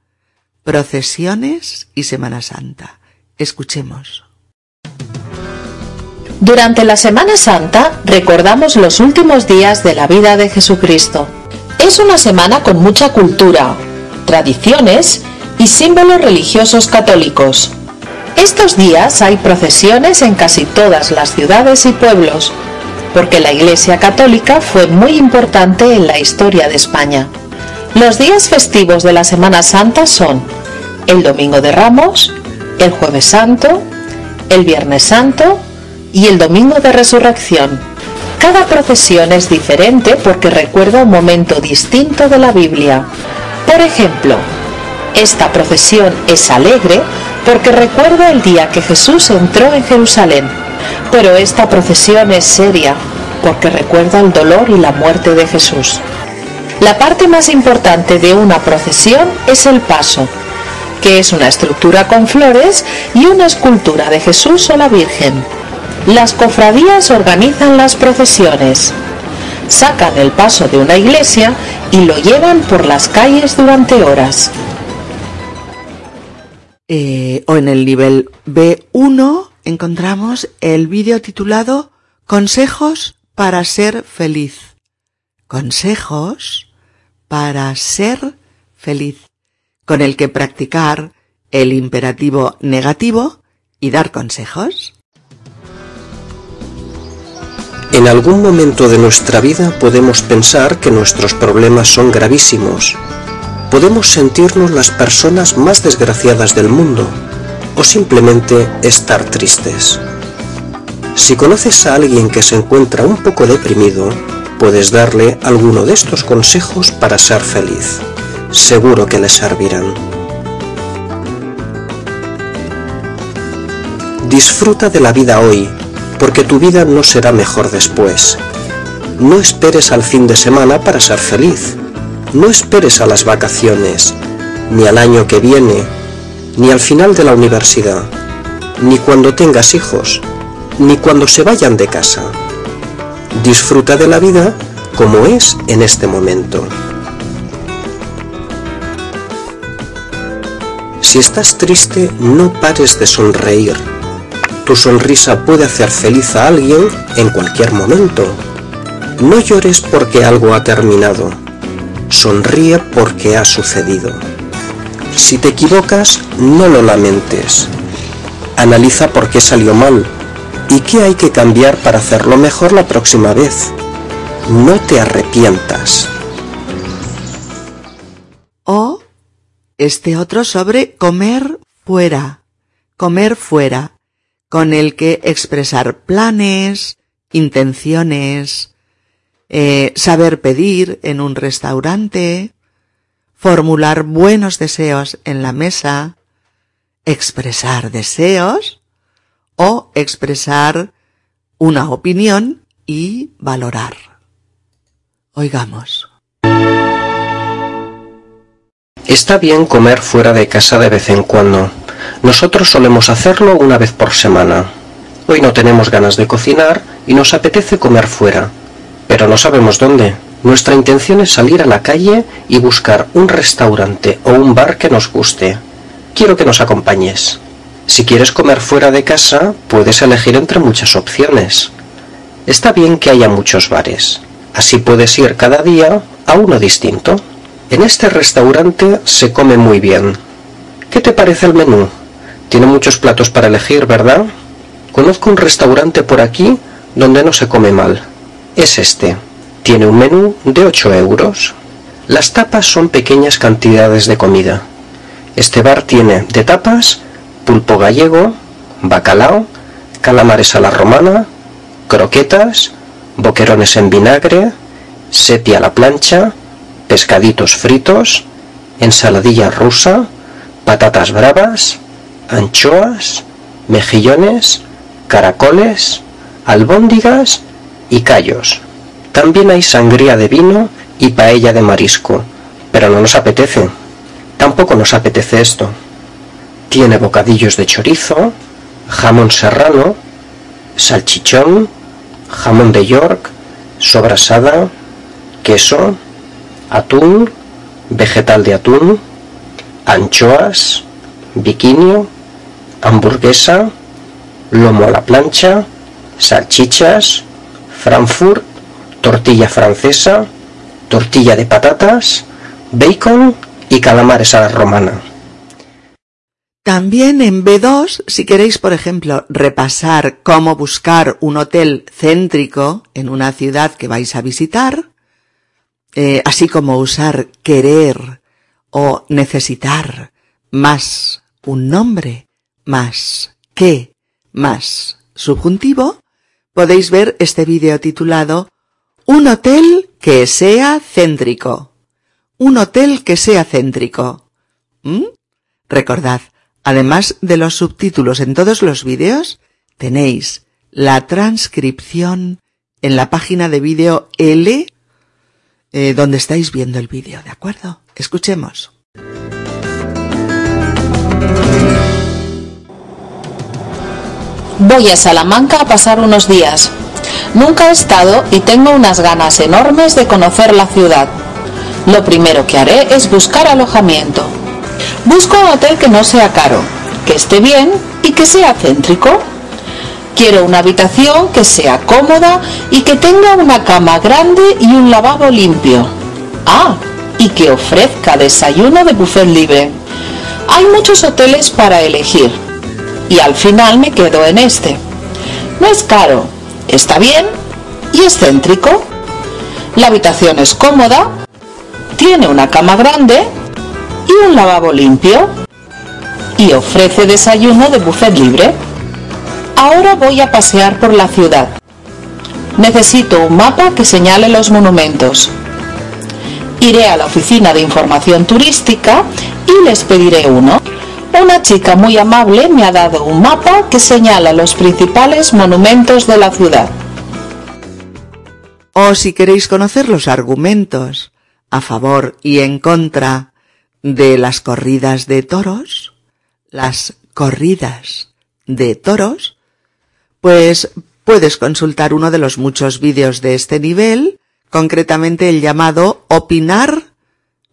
Procesiones y Semana Santa. Escuchemos. Durante la Semana Santa recordamos los últimos días de la vida de Jesucristo. Es una semana con mucha cultura, tradiciones y símbolos religiosos católicos. Estos días hay procesiones en casi todas las ciudades y pueblos, porque la Iglesia Católica fue muy importante en la historia de España. Los días festivos de la Semana Santa son el Domingo de Ramos, el Jueves Santo, el Viernes Santo y el Domingo de Resurrección. Cada procesión es diferente porque recuerda un momento distinto de la Biblia. Por ejemplo, esta procesión es alegre porque recuerda el día que Jesús entró en Jerusalén. Pero esta procesión es seria, porque recuerda el dolor y la muerte de Jesús. La parte más importante de una procesión es el paso, que es una estructura con flores y una escultura de Jesús o la Virgen. Las cofradías organizan las procesiones. Sacan el paso de una iglesia y lo llevan por las calles durante horas. Eh, o en el nivel B1 encontramos el vídeo titulado Consejos para ser feliz. Consejos para ser feliz, con el que practicar el imperativo negativo y dar consejos. En algún momento de nuestra vida podemos pensar que nuestros problemas son gravísimos. Podemos sentirnos las personas más desgraciadas del mundo o simplemente estar tristes. Si conoces a alguien que se encuentra un poco deprimido, puedes darle alguno de estos consejos para ser feliz. Seguro que le servirán. Disfruta de la vida hoy, porque tu vida no será mejor después. No esperes al fin de semana para ser feliz. No esperes a las vacaciones, ni al año que viene, ni al final de la universidad, ni cuando tengas hijos, ni cuando se vayan de casa. Disfruta de la vida como es en este momento. Si estás triste, no pares de sonreír. Tu sonrisa puede hacer feliz a alguien en cualquier momento. No llores porque algo ha terminado. Sonríe porque ha sucedido. Si te equivocas, no lo lamentes. Analiza por qué salió mal y qué hay que cambiar para hacerlo mejor la próxima vez. No te arrepientas. O este otro sobre comer fuera, comer fuera, con el que expresar planes, intenciones, eh, saber pedir en un restaurante, formular buenos deseos en la mesa, expresar deseos o expresar una opinión y valorar. Oigamos. Está bien comer fuera de casa de vez en cuando. Nosotros solemos hacerlo una vez por semana. Hoy no tenemos ganas de cocinar y nos apetece comer fuera, pero no sabemos dónde. Nuestra intención es salir a la calle y buscar un restaurante o un bar que nos guste. Quiero que nos acompañes. Si quieres comer fuera de casa, puedes elegir entre muchas opciones. Está bien que haya muchos bares. Así puedes ir cada día a uno distinto. En este restaurante se come muy bien. ¿Qué te parece el menú? Tiene muchos platos para elegir, ¿verdad? Conozco un restaurante por aquí donde no se come mal. Es este. Tiene un menú de 8 euros. Las tapas son pequeñas cantidades de comida. Este bar tiene de tapas pulpo gallego, bacalao, calamares a la romana, croquetas, boquerones en vinagre, sepia a la plancha, pescaditos fritos, ensaladilla rusa, patatas bravas, anchoas, mejillones, caracoles, albóndigas y callos. También hay sangría de vino y paella de marisco, pero no nos apetece. Tampoco nos apetece esto. Tiene bocadillos de chorizo, jamón serrano, salchichón, jamón de York, sobrasada, queso, atún, vegetal de atún, anchoas, biquinio, hamburguesa, lomo a la plancha, salchichas, Frankfurt, tortilla francesa, tortilla de patatas, bacon y calamares a la romana. También en B2, si queréis, por ejemplo, repasar cómo buscar un hotel céntrico en una ciudad que vais a visitar, eh, así como usar querer o necesitar más un nombre, más que, más subjuntivo, podéis ver este vídeo titulado Un hotel que sea céntrico. Un hotel que sea céntrico. ¿Mm? Recordad, además de los subtítulos en todos los vídeos, tenéis la transcripción en la página de vídeo L eh, donde estáis viendo el vídeo, ¿de acuerdo? Escuchemos. Voy a Salamanca a pasar unos días. Nunca he estado y tengo unas ganas enormes de conocer la ciudad. Lo primero que haré es buscar alojamiento. Busco un hotel que no sea caro, que esté bien y que sea céntrico. Quiero una habitación que sea cómoda y que tenga una cama grande y un lavabo limpio. Ah, y que ofrezca desayuno de buffet libre. Hay muchos hoteles para elegir y al final me quedo en este. No es caro, está bien y es céntrico. La habitación es cómoda, tiene una cama grande y un lavabo limpio y ofrece desayuno de buffet libre. Ahora voy a pasear por la ciudad. Necesito un mapa que señale los monumentos. Iré a la oficina de información turística y les pediré uno. Una chica muy amable me ha dado un mapa que señala los principales monumentos de la ciudad. O si queréis conocer los argumentos a favor y en contra de las corridas de toros, las corridas de toros, pues puedes consultar uno de los muchos vídeos de este nivel, concretamente el llamado Opinar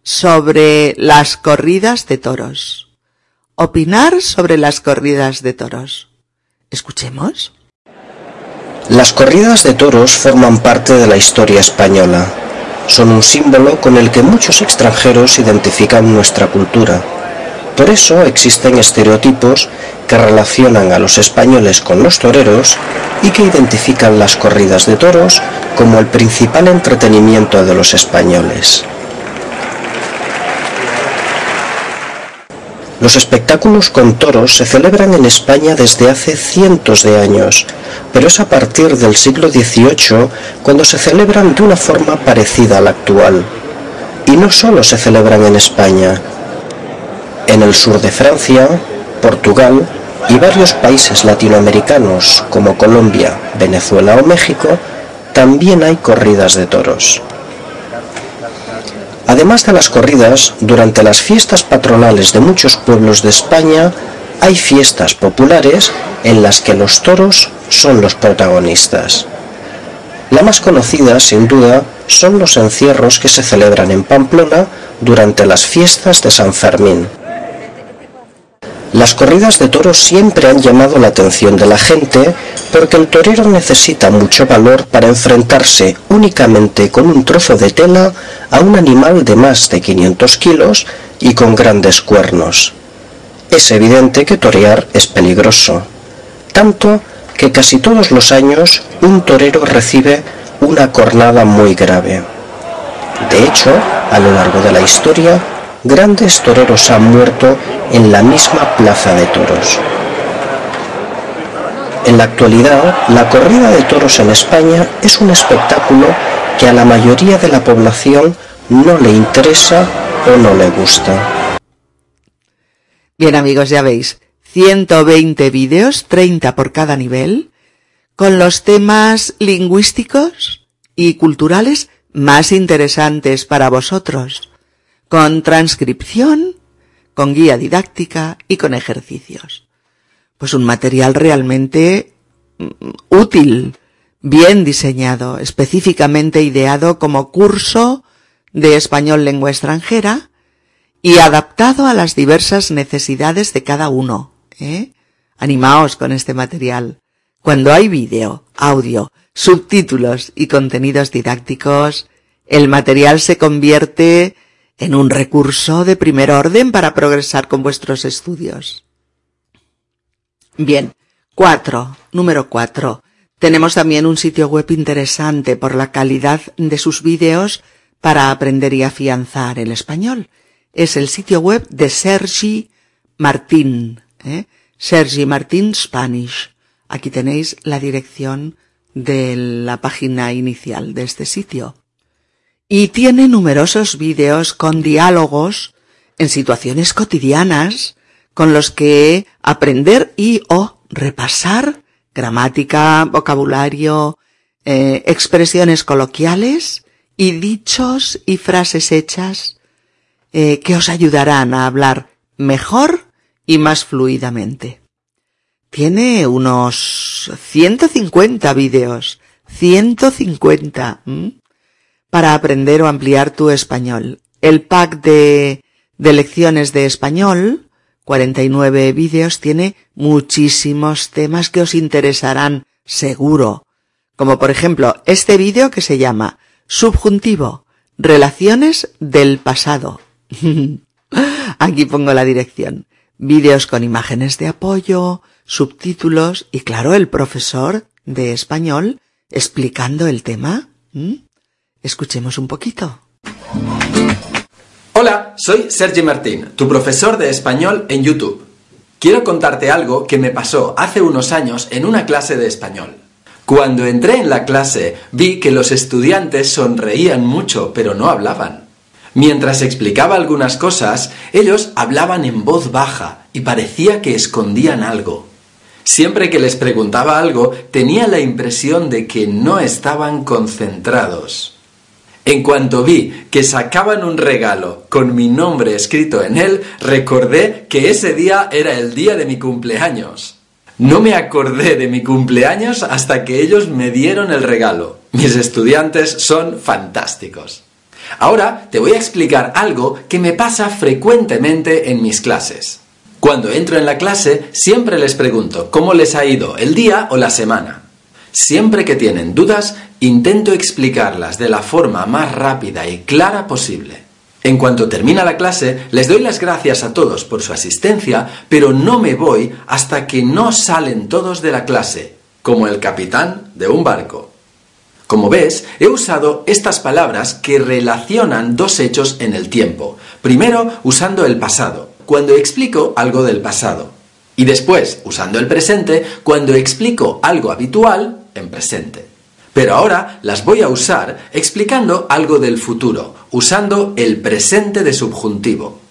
sobre las corridas de toros. Opinar sobre las corridas de toros. Escuchemos. Las corridas de toros forman parte de la historia española. Son un símbolo con el que muchos extranjeros identifican nuestra cultura. Por eso existen estereotipos que relacionan a los españoles con los toreros y que identifican las corridas de toros como el principal entretenimiento de los españoles. Los espectáculos con toros se celebran en España desde hace cientos de años, pero es a partir del siglo XVIII cuando se celebran de una forma parecida a la actual. Y no solo se celebran en España. En el sur de Francia, Portugal y varios países latinoamericanos como Colombia, Venezuela o México, también hay corridas de toros. Además de las corridas, durante las fiestas patronales de muchos pueblos de España hay fiestas populares en las que los toros son los protagonistas. La más conocida, sin duda, son los encierros que se celebran en Pamplona durante las fiestas de San Fermín. Las corridas de toros siempre han llamado la atención de la gente porque el torero necesita mucho valor para enfrentarse únicamente con un trozo de tela a un animal de más de 500 kilos y con grandes cuernos. Es evidente que torear es peligroso, tanto que casi todos los años un torero recibe una cornada muy grave. De hecho, a lo largo de la historia, grandes toreros han muerto en la misma plaza de toros. En la actualidad, la corrida de toros en España es un espectáculo que a la mayoría de la población no le interesa o no le gusta. Bien amigos, ya veis, 120 vídeos, 30 por cada nivel, con los temas lingüísticos y culturales más interesantes para vosotros, con transcripción con guía didáctica y con ejercicios. Pues un material realmente mm, útil, bien diseñado, específicamente ideado como curso de español lengua extranjera y adaptado a las diversas necesidades de cada uno. ¿eh? Animaos con este material. Cuando hay vídeo, audio, subtítulos y contenidos didácticos, el material se convierte en un recurso de primer orden para progresar con vuestros estudios. Bien, cuatro, número cuatro. Tenemos también un sitio web interesante por la calidad de sus vídeos para aprender y afianzar el español. Es el sitio web de Sergi Martín, ¿eh? Sergi Martín Spanish. Aquí tenéis la dirección de la página inicial de este sitio y tiene numerosos vídeos con diálogos en situaciones cotidianas con los que aprender y o repasar gramática, vocabulario, eh, expresiones coloquiales y dichos y frases hechas eh, que os ayudarán a hablar mejor y más fluidamente. Tiene unos 150 vídeos, 150, para aprender o ampliar tu español. El pack de, de lecciones de español, 49 vídeos, tiene muchísimos temas que os interesarán seguro. Como por ejemplo este vídeo que se llama Subjuntivo, Relaciones del pasado. Aquí pongo la dirección. Vídeos con imágenes de apoyo, subtítulos y claro, el profesor de español explicando el tema. ¿Mm? Escuchemos un poquito. Hola, soy Sergi Martín, tu profesor de español en YouTube. Quiero contarte algo que me pasó hace unos años en una clase de español. Cuando entré en la clase vi que los estudiantes sonreían mucho, pero no hablaban. Mientras explicaba algunas cosas, ellos hablaban en voz baja y parecía que escondían algo. Siempre que les preguntaba algo, tenía la impresión de que no estaban concentrados. En cuanto vi que sacaban un regalo con mi nombre escrito en él, recordé que ese día era el día de mi cumpleaños. No me acordé de mi cumpleaños hasta que ellos me dieron el regalo. Mis estudiantes son fantásticos. Ahora te voy a explicar algo que me pasa frecuentemente en mis clases. Cuando entro en la clase, siempre les pregunto cómo les ha ido el día o la semana. Siempre que tienen dudas, intento explicarlas de la forma más rápida y clara posible. En cuanto termina la clase, les doy las gracias a todos por su asistencia, pero no me voy hasta que no salen todos de la clase, como el capitán de un barco. Como ves, he usado estas palabras que relacionan dos hechos en el tiempo. Primero, usando el pasado, cuando explico algo del pasado. Y después, usando el presente, cuando explico algo habitual en presente. Pero ahora las voy a usar explicando algo del futuro, usando el presente de subjuntivo.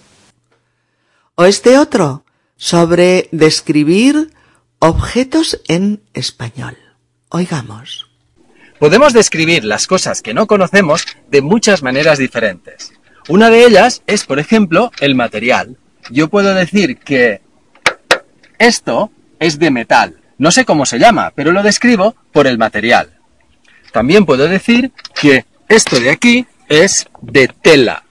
O este otro, sobre describir objetos en español. Oigamos. Podemos describir las cosas que no conocemos de muchas maneras diferentes. Una de ellas es, por ejemplo, el material. Yo puedo decir que esto es de metal. No sé cómo se llama, pero lo describo por el material. También puedo decir que esto de aquí es de tela.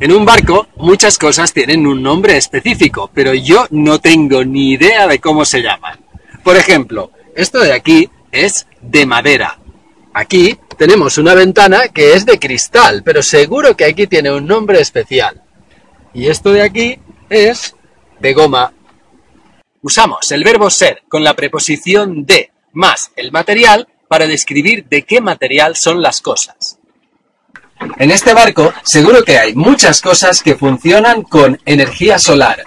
En un barco muchas cosas tienen un nombre específico, pero yo no tengo ni idea de cómo se llaman. Por ejemplo, esto de aquí es de madera. Aquí tenemos una ventana que es de cristal, pero seguro que aquí tiene un nombre especial. Y esto de aquí es de goma. Usamos el verbo ser con la preposición de más el material para describir de qué material son las cosas. En este barco seguro que hay muchas cosas que funcionan con energía solar.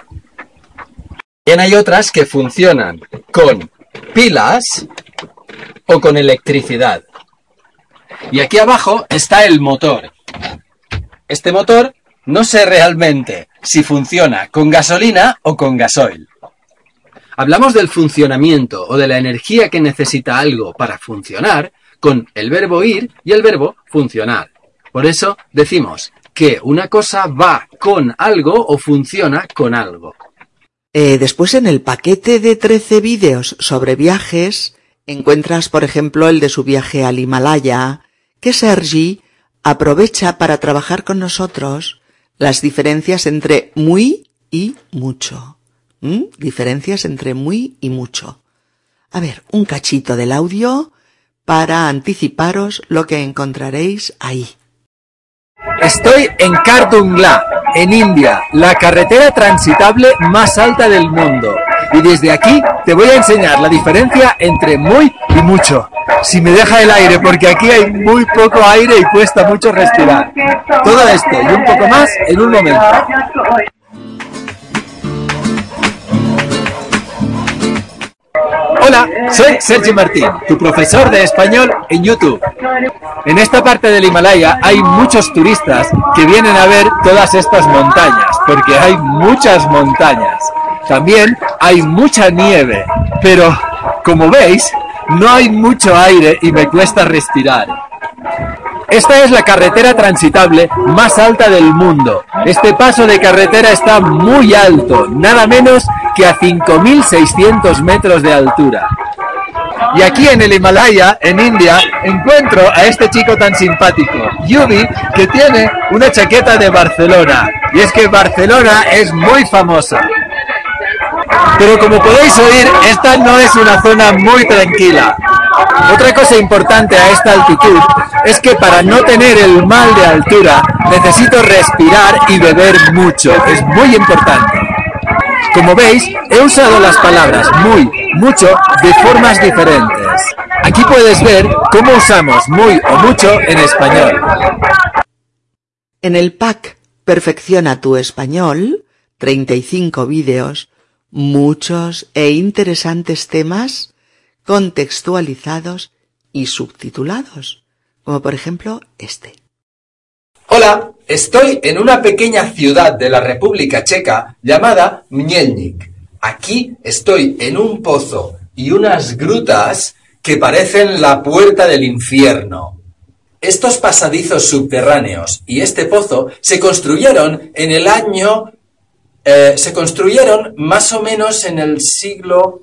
También hay otras que funcionan con pilas o con electricidad. Y aquí abajo está el motor. Este motor no sé realmente si funciona con gasolina o con gasoil. Hablamos del funcionamiento o de la energía que necesita algo para funcionar con el verbo ir y el verbo funcionar. Por eso decimos que una cosa va con algo o funciona con algo. Eh, después en el paquete de 13 vídeos sobre viajes encuentras, por ejemplo, el de su viaje al Himalaya, que Sergi aprovecha para trabajar con nosotros las diferencias entre muy y mucho. ¿Mm? Diferencias entre muy y mucho. A ver, un cachito del audio para anticiparos lo que encontraréis ahí. Estoy en Kardungla, en India, la carretera transitable más alta del mundo. Y desde aquí te voy a enseñar la diferencia entre muy y mucho. Si me deja el aire, porque aquí hay muy poco aire y cuesta mucho respirar. Todo esto y un poco más en un momento. Hola, soy Sergio Martín, tu profesor de español en YouTube. En esta parte del Himalaya hay muchos turistas que vienen a ver todas estas montañas, porque hay muchas montañas. También hay mucha nieve, pero como veis, no hay mucho aire y me cuesta respirar. Esta es la carretera transitable más alta del mundo. Este paso de carretera está muy alto, nada menos que a 5.600 metros de altura. Y aquí en el Himalaya, en India, encuentro a este chico tan simpático, Yubi, que tiene una chaqueta de Barcelona. Y es que Barcelona es muy famosa. Pero como podéis oír, esta no es una zona muy tranquila. Otra cosa importante a esta altitud es que para no tener el mal de altura necesito respirar y beber mucho. Es muy importante. Como veis, he usado las palabras muy, mucho de formas diferentes. Aquí puedes ver cómo usamos muy o mucho en español. En el pack Perfecciona tu español, 35 vídeos, muchos e interesantes temas contextualizados y subtitulados, como por ejemplo este. Hola, estoy en una pequeña ciudad de la República Checa llamada Mnielnik. Aquí estoy en un pozo y unas grutas que parecen la puerta del infierno. Estos pasadizos subterráneos y este pozo se construyeron en el año... Eh, se construyeron más o menos en el siglo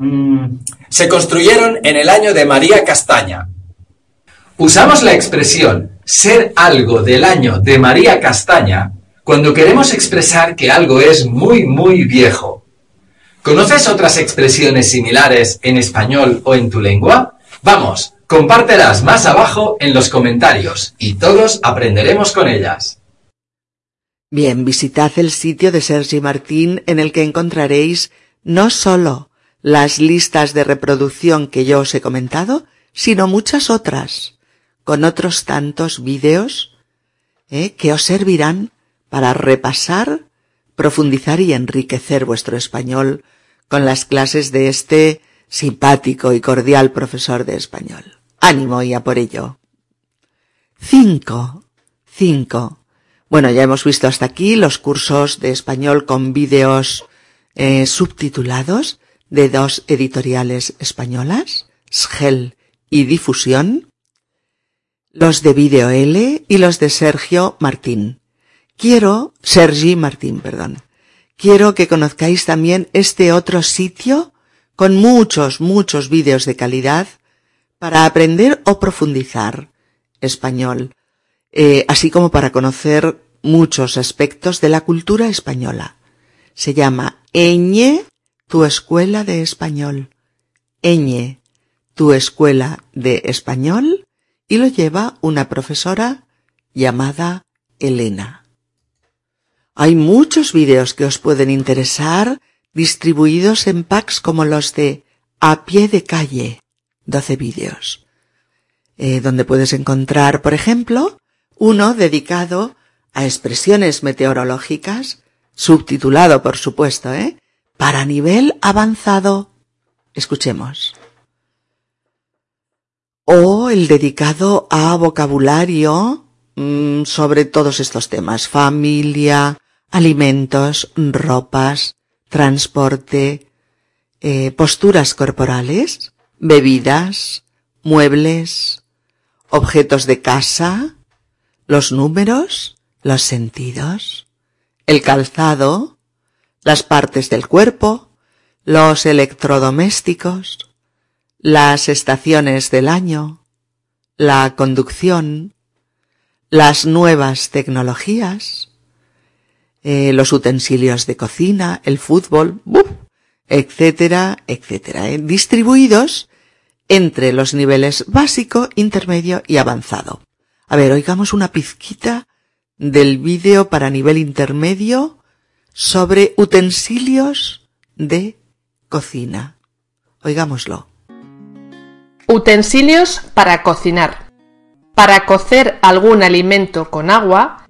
Mm. se construyeron en el año de María Castaña. Usamos la expresión ser algo del año de María Castaña cuando queremos expresar que algo es muy, muy viejo. ¿Conoces otras expresiones similares en español o en tu lengua? Vamos, compártelas más abajo en los comentarios y todos aprenderemos con ellas. Bien, visitad el sitio de Sergi Martín en el que encontraréis no solo las listas de reproducción que yo os he comentado, sino muchas otras, con otros tantos vídeos ¿eh? que os servirán para repasar, profundizar y enriquecer vuestro español con las clases de este simpático y cordial profesor de español. Ánimo y a por ello. Cinco. Cinco. Bueno, ya hemos visto hasta aquí los cursos de español con vídeos eh, subtitulados de dos editoriales españolas, Schell y Difusión, los de Video L y los de Sergio Martín. Quiero, Sergi Martín, perdón. Quiero que conozcáis también este otro sitio con muchos, muchos vídeos de calidad para aprender o profundizar español, eh, así como para conocer muchos aspectos de la cultura española. Se llama Eñe tu escuela de español. Eñe, tu escuela de español, y lo lleva una profesora llamada Elena. Hay muchos vídeos que os pueden interesar, distribuidos en packs como los de A pie de calle, 12 vídeos, eh, donde puedes encontrar, por ejemplo, uno dedicado a expresiones meteorológicas, subtitulado, por supuesto, ¿eh? para nivel avanzado. Escuchemos. O el dedicado a vocabulario mm, sobre todos estos temas. Familia, alimentos, ropas, transporte, eh, posturas corporales, bebidas, muebles, objetos de casa, los números, los sentidos, el calzado, las partes del cuerpo, los electrodomésticos, las estaciones del año, la conducción, las nuevas tecnologías, eh, los utensilios de cocina, el fútbol, etcétera, etcétera, eh, distribuidos entre los niveles básico, intermedio y avanzado. A ver, oigamos una pizquita del vídeo para nivel intermedio sobre utensilios de cocina. Oigámoslo. Utensilios para cocinar. Para cocer algún alimento con agua,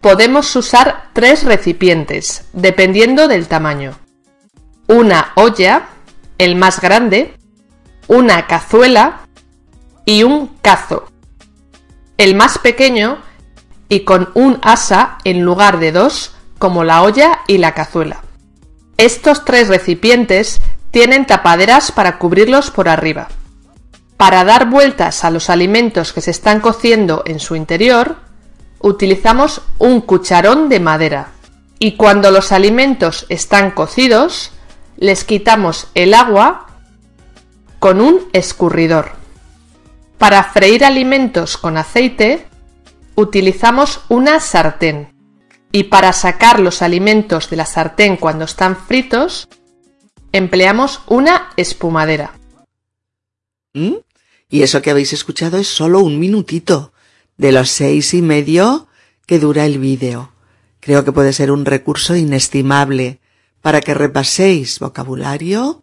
podemos usar tres recipientes, dependiendo del tamaño. Una olla, el más grande, una cazuela y un cazo. El más pequeño y con un asa en lugar de dos, como la olla y la cazuela. Estos tres recipientes tienen tapaderas para cubrirlos por arriba. Para dar vueltas a los alimentos que se están cociendo en su interior, utilizamos un cucharón de madera. Y cuando los alimentos están cocidos, les quitamos el agua con un escurridor. Para freír alimentos con aceite, utilizamos una sartén. Y para sacar los alimentos de la sartén cuando están fritos, empleamos una espumadera. ¿Mm? Y eso que habéis escuchado es solo un minutito de los seis y medio que dura el vídeo. Creo que puede ser un recurso inestimable para que repaséis vocabulario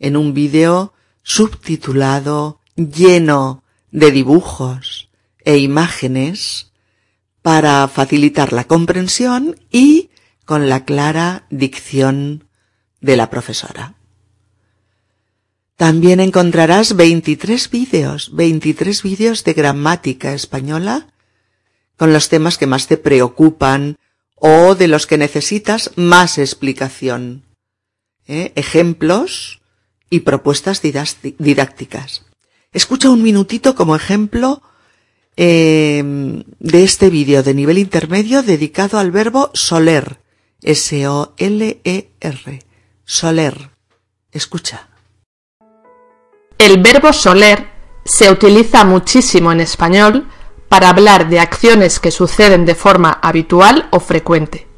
en un vídeo subtitulado lleno de dibujos e imágenes para facilitar la comprensión y con la clara dicción de la profesora. También encontrarás 23 vídeos, 23 vídeos de gramática española con los temas que más te preocupan o de los que necesitas más explicación. ¿eh? Ejemplos y propuestas didácticas. Escucha un minutito como ejemplo eh, de este vídeo de nivel intermedio dedicado al verbo soler. S-O-L-E-R. Soler. Escucha. El verbo soler se utiliza muchísimo en español para hablar de acciones que suceden de forma habitual o frecuente,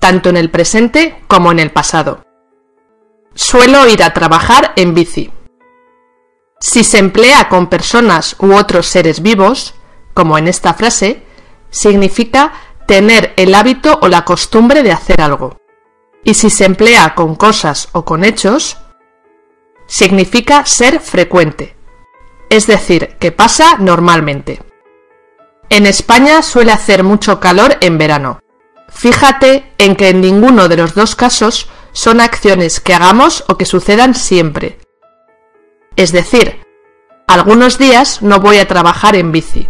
tanto en el presente como en el pasado. Suelo ir a trabajar en bici. Si se emplea con personas u otros seres vivos, como en esta frase, significa tener el hábito o la costumbre de hacer algo. Y si se emplea con cosas o con hechos, significa ser frecuente, es decir, que pasa normalmente. En España suele hacer mucho calor en verano. Fíjate en que en ninguno de los dos casos son acciones que hagamos o que sucedan siempre. Es decir, algunos días no voy a trabajar en bici.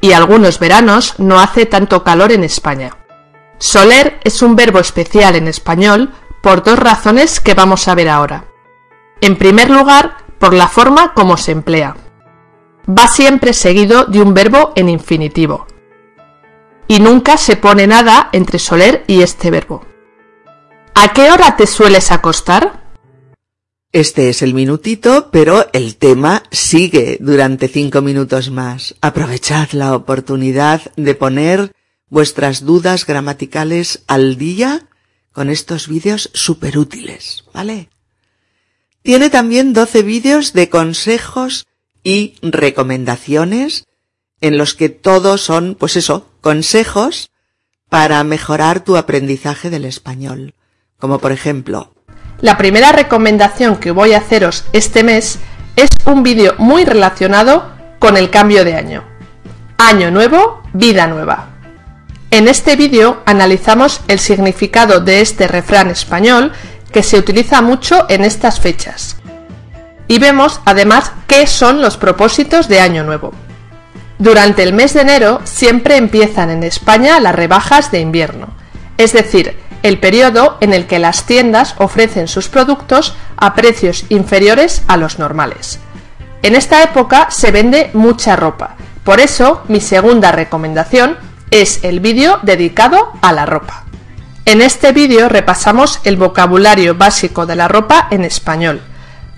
Y algunos veranos no hace tanto calor en España. Soler es un verbo especial en español por dos razones que vamos a ver ahora. En primer lugar, por la forma como se emplea. Va siempre seguido de un verbo en infinitivo. Y nunca se pone nada entre soler y este verbo. ¿A qué hora te sueles acostar? Este es el minutito, pero el tema sigue durante cinco minutos más. Aprovechad la oportunidad de poner vuestras dudas gramaticales al día con estos vídeos súper útiles, ¿vale? Tiene también 12 vídeos de consejos y recomendaciones en los que todos son, pues eso, consejos para mejorar tu aprendizaje del español. Como por ejemplo, la primera recomendación que voy a haceros este mes es un vídeo muy relacionado con el cambio de año. Año nuevo, vida nueva. En este vídeo analizamos el significado de este refrán español que se utiliza mucho en estas fechas. Y vemos además qué son los propósitos de Año Nuevo. Durante el mes de enero siempre empiezan en España las rebajas de invierno, es decir, el periodo en el que las tiendas ofrecen sus productos a precios inferiores a los normales. En esta época se vende mucha ropa, por eso mi segunda recomendación es el vídeo dedicado a la ropa. En este vídeo repasamos el vocabulario básico de la ropa en español,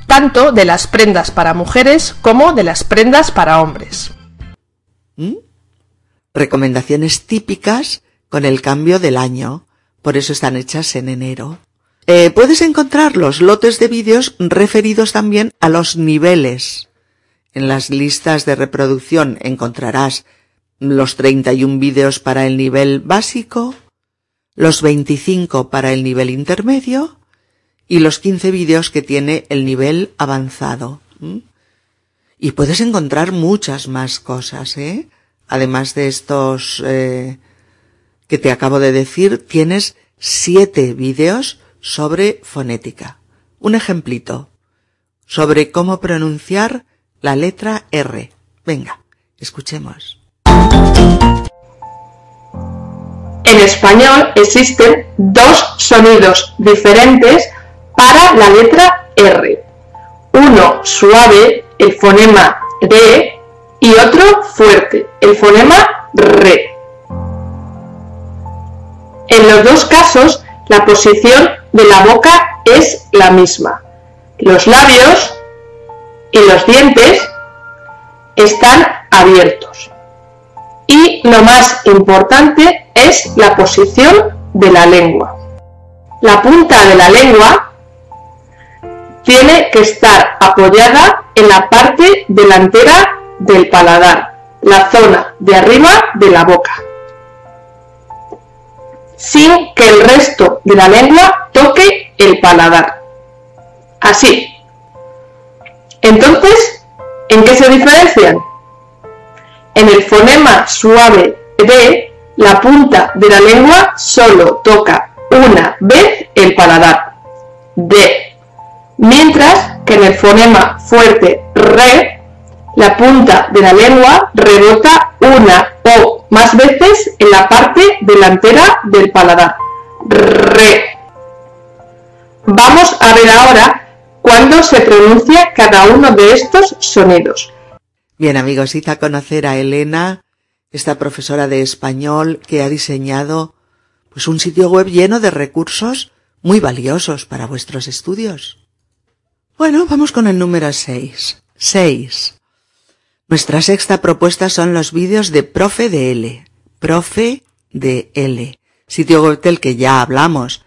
tanto de las prendas para mujeres como de las prendas para hombres. ¿Mm? Recomendaciones típicas con el cambio del año, por eso están hechas en enero. Eh, puedes encontrar los lotes de vídeos referidos también a los niveles. En las listas de reproducción encontrarás los 31 vídeos para el nivel básico, los 25 para el nivel intermedio y los 15 vídeos que tiene el nivel avanzado. Y puedes encontrar muchas más cosas, ¿eh? Además de estos eh, que te acabo de decir, tienes siete vídeos sobre fonética. un ejemplito sobre cómo pronunciar la letra R. Venga, escuchemos. En español existen dos sonidos diferentes para la letra R. Uno suave, el fonema R, y otro fuerte, el fonema RE. En los dos casos, la posición de la boca es la misma. Los labios y los dientes están abiertos. Y lo más importante es la posición de la lengua. La punta de la lengua tiene que estar apoyada en la parte delantera del paladar, la zona de arriba de la boca, sin que el resto de la lengua toque el paladar. Así. Entonces, ¿en qué se diferencian? En el fonema suave D, la punta de la lengua solo toca una vez el paladar. D. Mientras que en el fonema fuerte RE, la punta de la lengua rebota una o más veces en la parte delantera del paladar. Re. Vamos a ver ahora cuándo se pronuncia cada uno de estos sonidos. Bien amigos, hice a conocer a Elena, esta profesora de español que ha diseñado pues un sitio web lleno de recursos muy valiosos para vuestros estudios. Bueno, vamos con el número 6. 6. Nuestra sexta propuesta son los vídeos de Profe de L. Profe de L. Sitio web del que ya hablamos.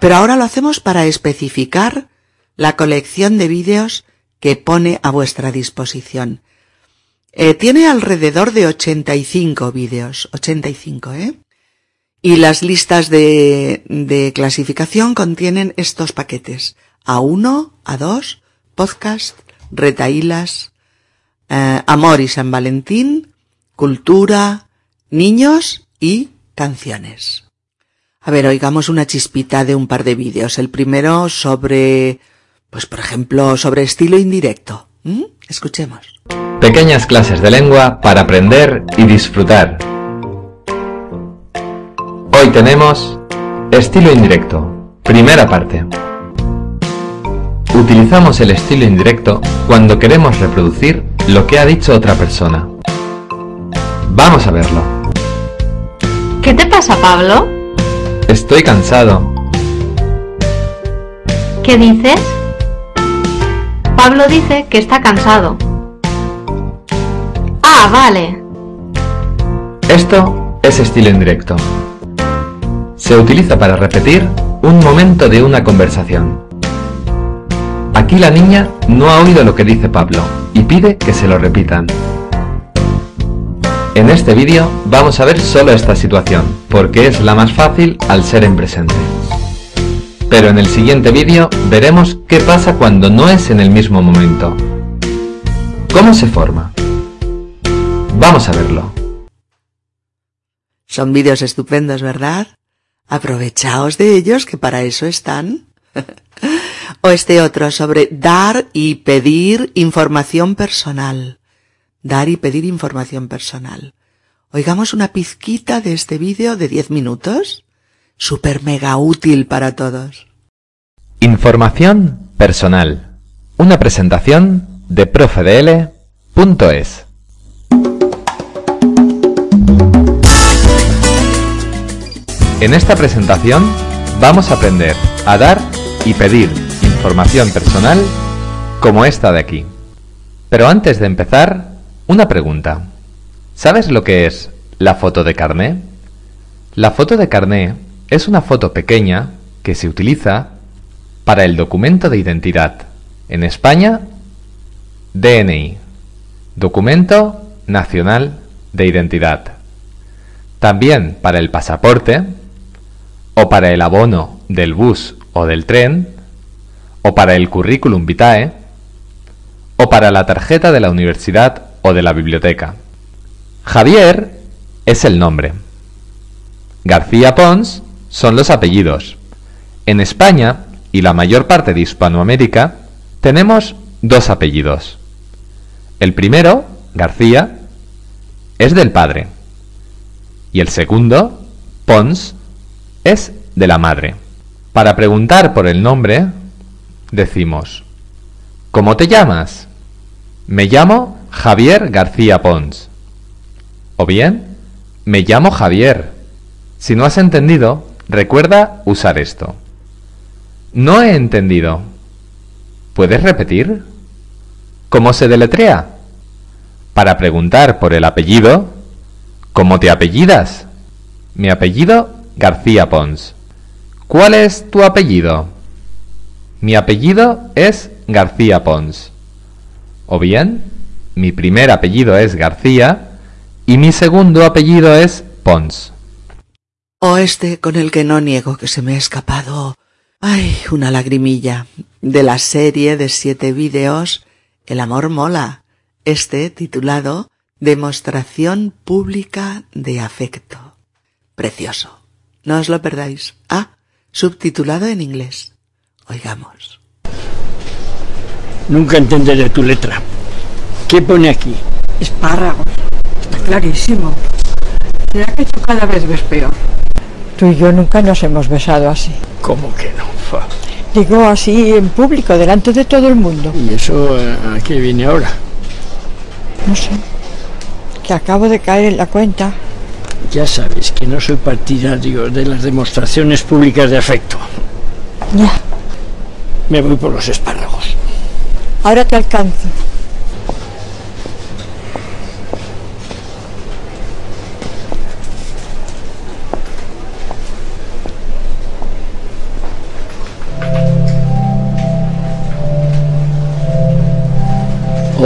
Pero ahora lo hacemos para especificar la colección de vídeos que pone a vuestra disposición. Eh, tiene alrededor de 85 vídeos. 85, ¿eh? Y las listas de, de clasificación contienen estos paquetes. A1, A2, podcast, retailas, eh, Amor y San Valentín, Cultura, Niños y Canciones. A ver, oigamos una chispita de un par de vídeos. El primero sobre, pues por ejemplo, sobre estilo indirecto. ¿Mm? Escuchemos. Pequeñas clases de lengua para aprender y disfrutar. Hoy tenemos estilo indirecto, primera parte. Utilizamos el estilo indirecto cuando queremos reproducir lo que ha dicho otra persona. Vamos a verlo. ¿Qué te pasa, Pablo? Estoy cansado. ¿Qué dices? Pablo dice que está cansado. Ah, vale. Esto es estilo indirecto. Se utiliza para repetir un momento de una conversación. Aquí la niña no ha oído lo que dice Pablo y pide que se lo repitan. En este vídeo vamos a ver solo esta situación, porque es la más fácil al ser en presente. Pero en el siguiente vídeo veremos qué pasa cuando no es en el mismo momento. ¿Cómo se forma? Vamos a verlo. Son vídeos estupendos, ¿verdad? Aprovechaos de ellos, que para eso están. o este otro sobre dar y pedir información personal. Dar y pedir información personal. Oigamos una pizquita de este vídeo de 10 minutos. Super mega útil para todos. Información personal. Una presentación de profedl.es. En esta presentación vamos a aprender a dar y pedir información personal como esta de aquí. Pero antes de empezar, una pregunta. ¿Sabes lo que es la foto de carné? La foto de carné es una foto pequeña que se utiliza para el documento de identidad. En España, DNI, Documento Nacional de Identidad. También para el pasaporte o para el abono del bus o del tren, o para el currículum vitae, o para la tarjeta de la universidad o de la biblioteca. Javier es el nombre. García Pons son los apellidos. En España y la mayor parte de Hispanoamérica tenemos dos apellidos. El primero, García, es del padre. Y el segundo, Pons, es de la madre. Para preguntar por el nombre, decimos, ¿cómo te llamas? Me llamo Javier García Pons. O bien, me llamo Javier. Si no has entendido, recuerda usar esto. No he entendido. ¿Puedes repetir? ¿Cómo se deletrea? Para preguntar por el apellido, ¿cómo te apellidas? Mi apellido García Pons. ¿Cuál es tu apellido? Mi apellido es García Pons. O bien, mi primer apellido es García y mi segundo apellido es Pons. O este con el que no niego que se me ha escapado, ay, una lagrimilla, de la serie de siete vídeos El amor mola, este titulado Demostración pública de afecto. Precioso. No os lo perdáis. Ah, subtitulado en inglés. Oigamos. Nunca entenderé tu letra. ¿Qué pone aquí? Espárragos. Está clarísimo. ¿Será que tú cada vez ves peor? Tú y yo nunca nos hemos besado así. ¿Cómo que no? Fa? Digo así en público, delante de todo el mundo. ¿Y eso eh, a qué viene ahora? No sé. Que acabo de caer en la cuenta. Ya sabes que no soy partidario de las demostraciones públicas de afecto. Ya. Me voy por los espárragos. Ahora te alcanzo.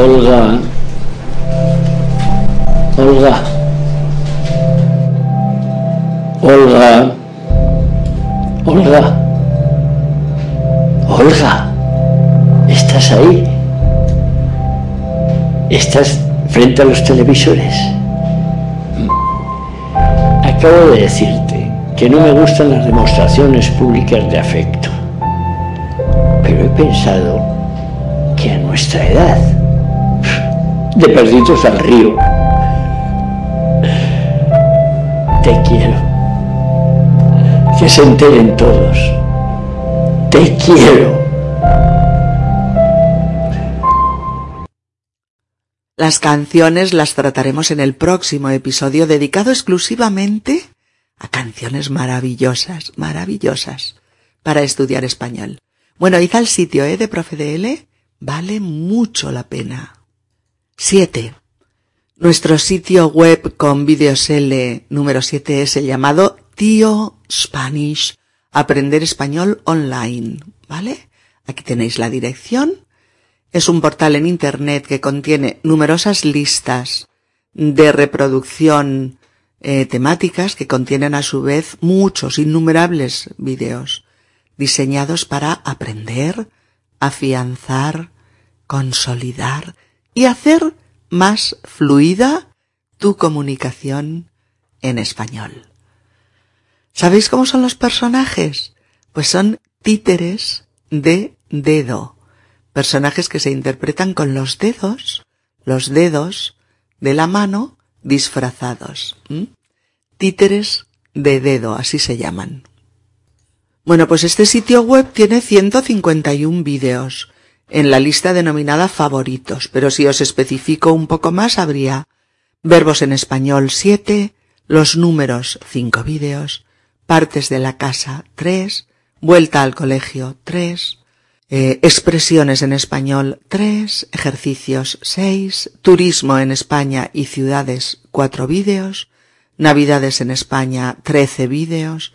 Olga. Olga. Olga. Olga. Olga. ¿Estás ahí? ¿Estás frente a los televisores? Acabo de decirte que no me gustan las demostraciones públicas de afecto. Pero he pensado que a nuestra edad, de perdidos al río, te quiero. Que se enteren todos. Te quiero. Las canciones las trataremos en el próximo episodio dedicado exclusivamente a canciones maravillosas, maravillosas, para estudiar español. Bueno, id al sitio ¿eh? de Profe vale mucho la pena. 7. Nuestro sitio web con vídeos L número 7 es el llamado Tío Spanish, aprender español online, ¿vale? Aquí tenéis la dirección. Es un portal en Internet que contiene numerosas listas de reproducción eh, temáticas que contienen a su vez muchos, innumerables vídeos diseñados para aprender, afianzar, consolidar y hacer más fluida tu comunicación en español. ¿Sabéis cómo son los personajes? Pues son títeres de dedo. Personajes que se interpretan con los dedos, los dedos de la mano disfrazados. Títeres de dedo, así se llaman. Bueno, pues este sitio web tiene 151 vídeos en la lista denominada favoritos, pero si os especifico un poco más habría verbos en español 7, los números 5 vídeos, partes de la casa 3, vuelta al colegio 3, eh, expresiones en español 3, ejercicios 6, turismo en España y ciudades 4 vídeos, navidades en España 13 vídeos,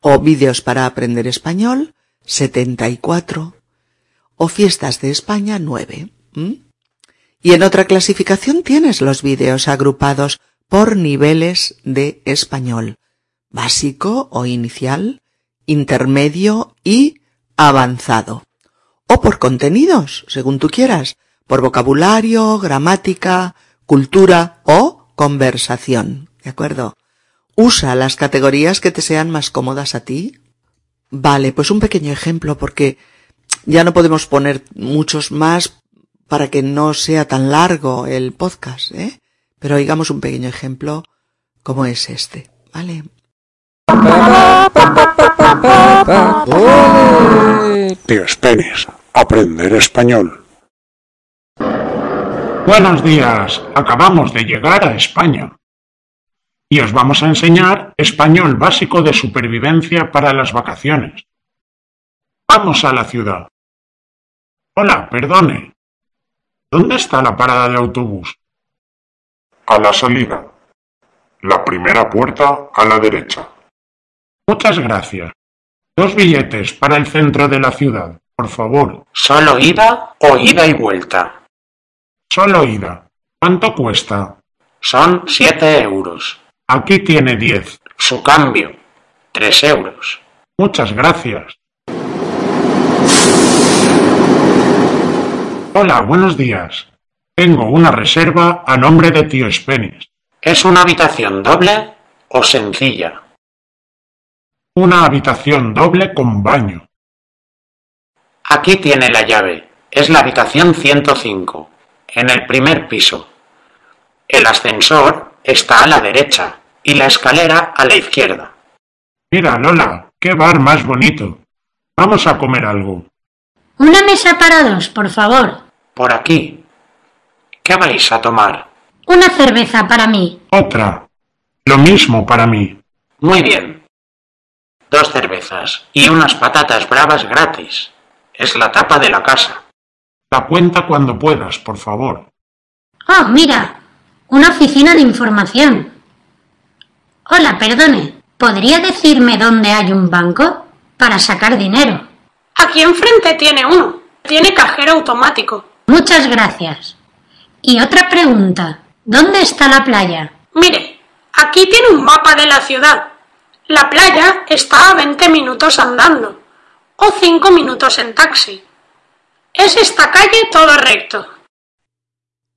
o vídeos para aprender español 74, o fiestas de España 9. ¿m? Y en otra clasificación tienes los vídeos agrupados por niveles de español, básico o inicial, intermedio y avanzado. O por contenidos, según tú quieras, por vocabulario, gramática, cultura o conversación. ¿De acuerdo? Usa las categorías que te sean más cómodas a ti. Vale, pues un pequeño ejemplo porque ya no podemos poner muchos más para que no sea tan largo el podcast, ¿eh? Pero oigamos un pequeño ejemplo como es este, ¿vale? Tío Spenis, aprender español. Buenos días, acabamos de llegar a España. Y os vamos a enseñar español básico de supervivencia para las vacaciones. Vamos a la ciudad. Hola, perdone. ¿Dónde está la parada de autobús? A la salida. La primera puerta a la derecha. Muchas gracias. Dos billetes para el centro de la ciudad, por favor. ¿Solo ida o ida y vuelta? Solo ida. ¿Cuánto cuesta? Son siete euros. Aquí tiene diez. Su cambio. Tres euros. Muchas gracias. Hola, buenos días. Tengo una reserva a nombre de tío Spenis. ¿Es una habitación doble o sencilla? Una habitación doble con baño. Aquí tiene la llave. Es la habitación 105, en el primer piso. El ascensor está a la derecha y la escalera a la izquierda. Mira, Lola, qué bar más bonito. Vamos a comer algo. Una mesa para dos, por favor. Por aquí. ¿Qué vais a tomar? Una cerveza para mí. Otra. Lo mismo para mí. Muy bien. Dos cervezas y unas patatas bravas gratis. Es la tapa de la casa. La cuenta cuando puedas, por favor. Oh, mira. Una oficina de información. Hola, perdone. ¿Podría decirme dónde hay un banco? Para sacar dinero. Aquí enfrente tiene uno. Tiene cajero automático. Muchas gracias. Y otra pregunta. ¿Dónde está la playa? Mire, aquí tiene un mapa de la ciudad. La playa está a 20 minutos andando o 5 minutos en taxi. Es esta calle todo recto.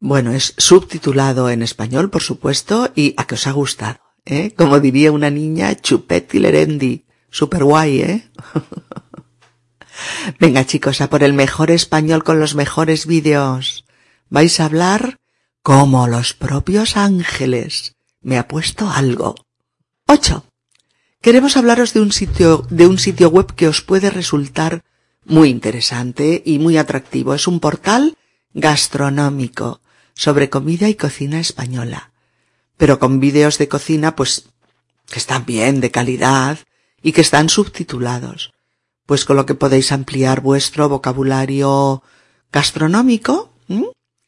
Bueno, es subtitulado en español, por supuesto, y a que os ha gustado, ¿eh? Como diría una niña, chupet lerendi. Super guay, ¿eh? Venga chicos, a por el mejor español con los mejores vídeos. Vais a hablar como los propios ángeles. Me ha puesto algo. 8. Queremos hablaros de un sitio, de un sitio web que os puede resultar muy interesante y muy atractivo. Es un portal gastronómico sobre comida y cocina española. Pero con vídeos de cocina, pues, que están bien, de calidad, y que están subtitulados pues con lo que podéis ampliar vuestro vocabulario gastronómico,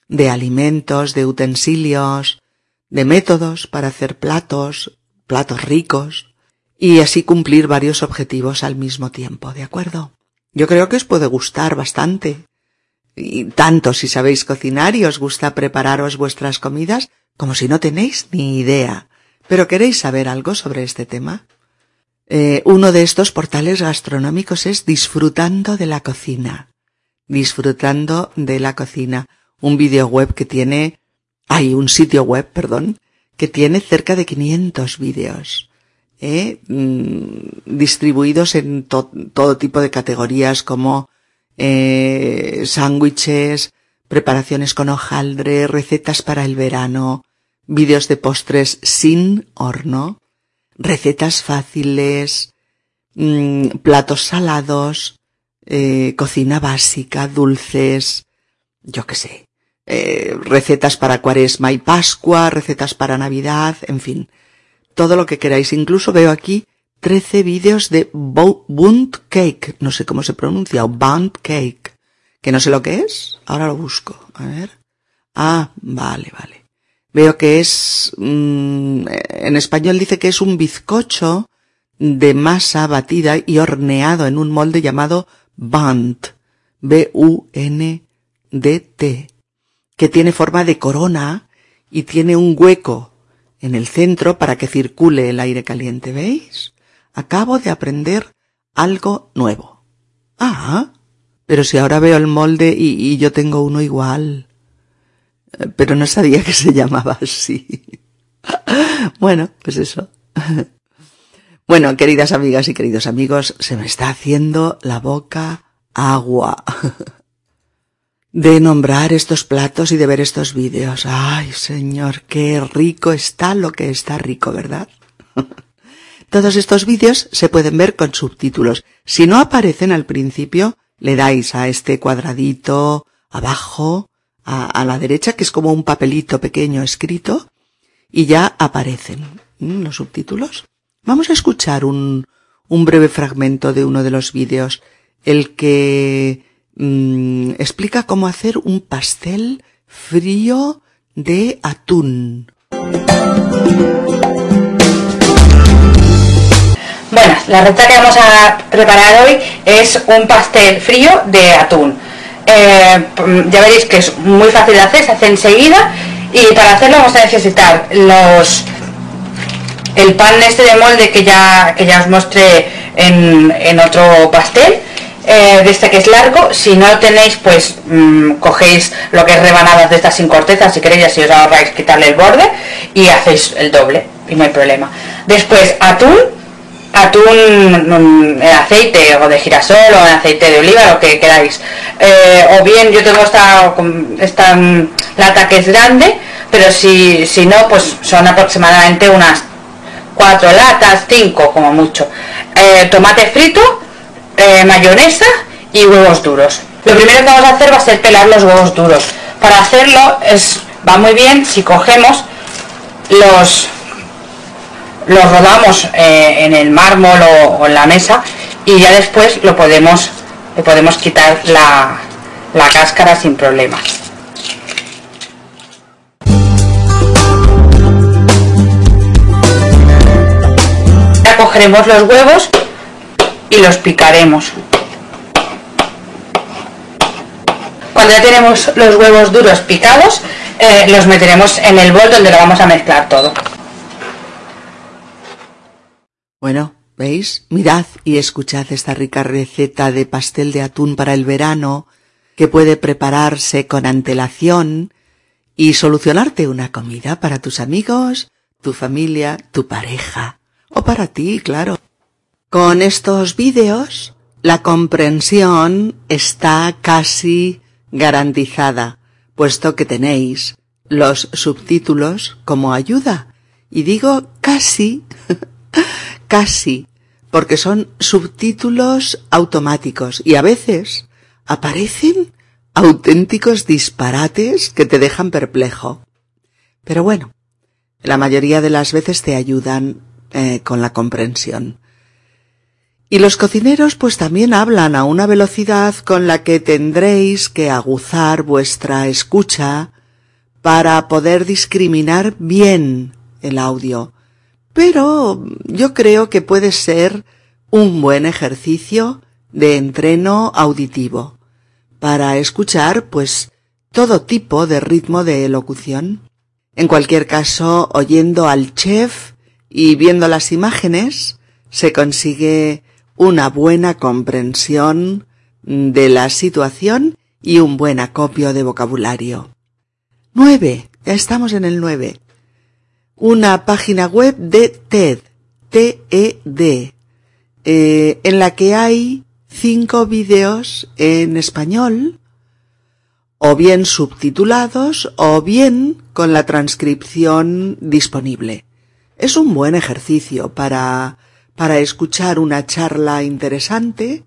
de alimentos, de utensilios, de métodos para hacer platos, platos ricos, y así cumplir varios objetivos al mismo tiempo, ¿de acuerdo? Yo creo que os puede gustar bastante. Y tanto si sabéis cocinar y os gusta prepararos vuestras comidas, como si no tenéis ni idea. Pero queréis saber algo sobre este tema. Eh, uno de estos portales gastronómicos es Disfrutando de la Cocina. Disfrutando de la Cocina. Un vídeo web que tiene, hay un sitio web, perdón, que tiene cerca de 500 vídeos. ¿eh? Mm, distribuidos en todo tipo de categorías como eh, sándwiches, preparaciones con hojaldre, recetas para el verano, vídeos de postres sin horno, recetas fáciles, mmm, platos salados, eh, cocina básica, dulces, yo qué sé, eh, recetas para cuaresma y pascua, recetas para navidad, en fin, todo lo que queráis. Incluso veo aquí 13 vídeos de Bunt Cake, no sé cómo se pronuncia, o Cake, que no sé lo que es, ahora lo busco, a ver. Ah, vale, vale. Veo que es, mmm, en español dice que es un bizcocho de masa batida y horneado en un molde llamado Bunt, B-U-N-D-T, que tiene forma de corona y tiene un hueco en el centro para que circule el aire caliente, ¿veis? Acabo de aprender algo nuevo. Ah, pero si ahora veo el molde y yo tengo uno igual pero no sabía que se llamaba así. bueno, pues eso. Bueno, queridas amigas y queridos amigos, se me está haciendo la boca agua de nombrar estos platos y de ver estos vídeos. Ay, señor, qué rico está lo que está rico, ¿verdad? Todos estos vídeos se pueden ver con subtítulos. Si no aparecen al principio, le dais a este cuadradito abajo, a, la derecha, que es como un papelito pequeño escrito, y ya aparecen los subtítulos. Vamos a escuchar un, un breve fragmento de uno de los vídeos, el que mm, explica cómo hacer un pastel frío de atún. Bueno, la receta que vamos a preparar hoy es un pastel frío de atún. Eh, ya veréis que es muy fácil de hacer, se hace enseguida. Y para hacerlo vamos a necesitar los el pan este de molde que ya, que ya os mostré en, otro pastel, eh, de este que es largo, si no lo tenéis pues mm, cogéis lo que es rebanadas de estas sin corteza, si queréis así os ahorráis quitarle el borde y hacéis el doble y no hay problema. Después atún, atún en aceite o de girasol o en aceite de oliva, lo que queráis. Eh, o bien yo tengo esta, esta mm, lata que es grande, pero si, si no, pues son aproximadamente unas cuatro latas, cinco como mucho. Eh, tomate frito, eh, mayonesa y huevos duros. Lo primero que vamos a hacer va a ser pelar los huevos duros. Para hacerlo es, va muy bien si cogemos los los rodamos eh, en el mármol o, en la mesa y ya después lo podemos, podemos quitar la, la cáscara sin problema. Ya cogeremos los huevos y los picaremos. Cuando ya tenemos los huevos duros picados, eh, los meteremos en el bol donde lo vamos a mezclar todo. Bueno, ¿veis? Mirad y escuchad esta rica receta de pastel de atún para el verano que puede prepararse con antelación y solucionarte una comida para tus amigos, tu familia, tu pareja o para ti, claro. Con estos vídeos la comprensión está casi garantizada, puesto que tenéis los subtítulos como ayuda. Y digo casi casi, porque son subtítulos automáticos y a veces aparecen auténticos disparates que te dejan perplejo. Pero bueno, la mayoría de las veces te ayudan eh, con la comprensión. Y los cocineros pues también hablan a una velocidad con la que tendréis que aguzar vuestra escucha para poder discriminar bien el audio pero yo creo que puede ser un buen ejercicio de entreno auditivo para escuchar pues todo tipo de ritmo de elocución. En cualquier caso, oyendo al chef y viendo las imágenes, se consigue una buena comprensión de la situación y un buen acopio de vocabulario. Nueve. Ya estamos en el nueve una página web de TED, T-E-D, eh, en la que hay cinco vídeos en español, o bien subtitulados, o bien con la transcripción disponible. Es un buen ejercicio para, para escuchar una charla interesante,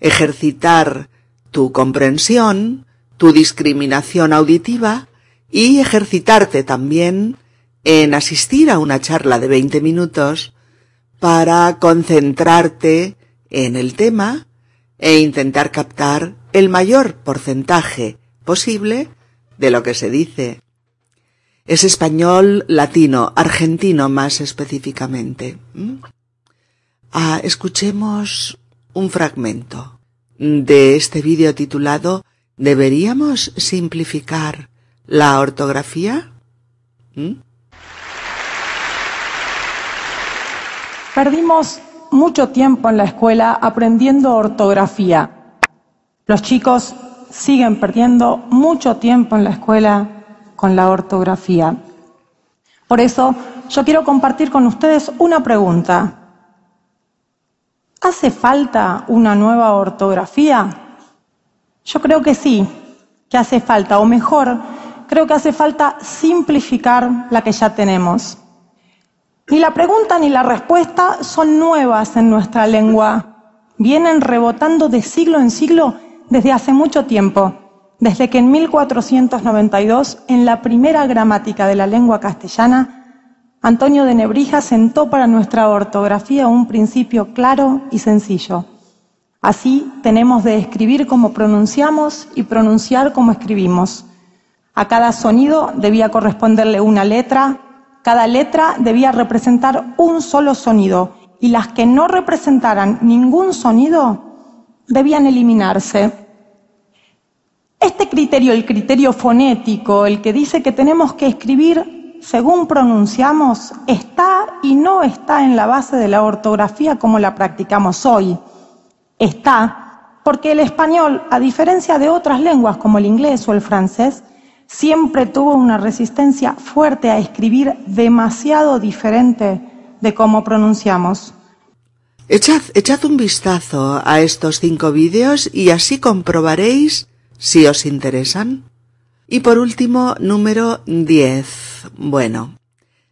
ejercitar tu comprensión, tu discriminación auditiva y ejercitarte también en asistir a una charla de 20 minutos para concentrarte en el tema e intentar captar el mayor porcentaje posible de lo que se dice. Es español latino, argentino más específicamente. ¿Mm? Ah, escuchemos un fragmento de este vídeo titulado ¿Deberíamos simplificar la ortografía? ¿Mm? Perdimos mucho tiempo en la escuela aprendiendo ortografía. Los chicos siguen perdiendo mucho tiempo en la escuela con la ortografía. Por eso yo quiero compartir con ustedes una pregunta. ¿Hace falta una nueva ortografía? Yo creo que sí, que hace falta, o mejor, creo que hace falta simplificar la que ya tenemos. Ni la pregunta ni la respuesta son nuevas en nuestra lengua. Vienen rebotando de siglo en siglo desde hace mucho tiempo, desde que en 1492, en la primera gramática de la lengua castellana, Antonio de Nebrija sentó para nuestra ortografía un principio claro y sencillo. Así tenemos de escribir como pronunciamos y pronunciar como escribimos. A cada sonido debía corresponderle una letra, cada letra debía representar un solo sonido y las que no representaran ningún sonido debían eliminarse. Este criterio, el criterio fonético, el que dice que tenemos que escribir según pronunciamos, está y no está en la base de la ortografía como la practicamos hoy. Está porque el español, a diferencia de otras lenguas como el inglés o el francés, siempre tuvo una resistencia fuerte a escribir demasiado diferente de cómo pronunciamos. Echad, echad un vistazo a estos cinco vídeos y así comprobaréis si os interesan. Y por último, número 10. Bueno,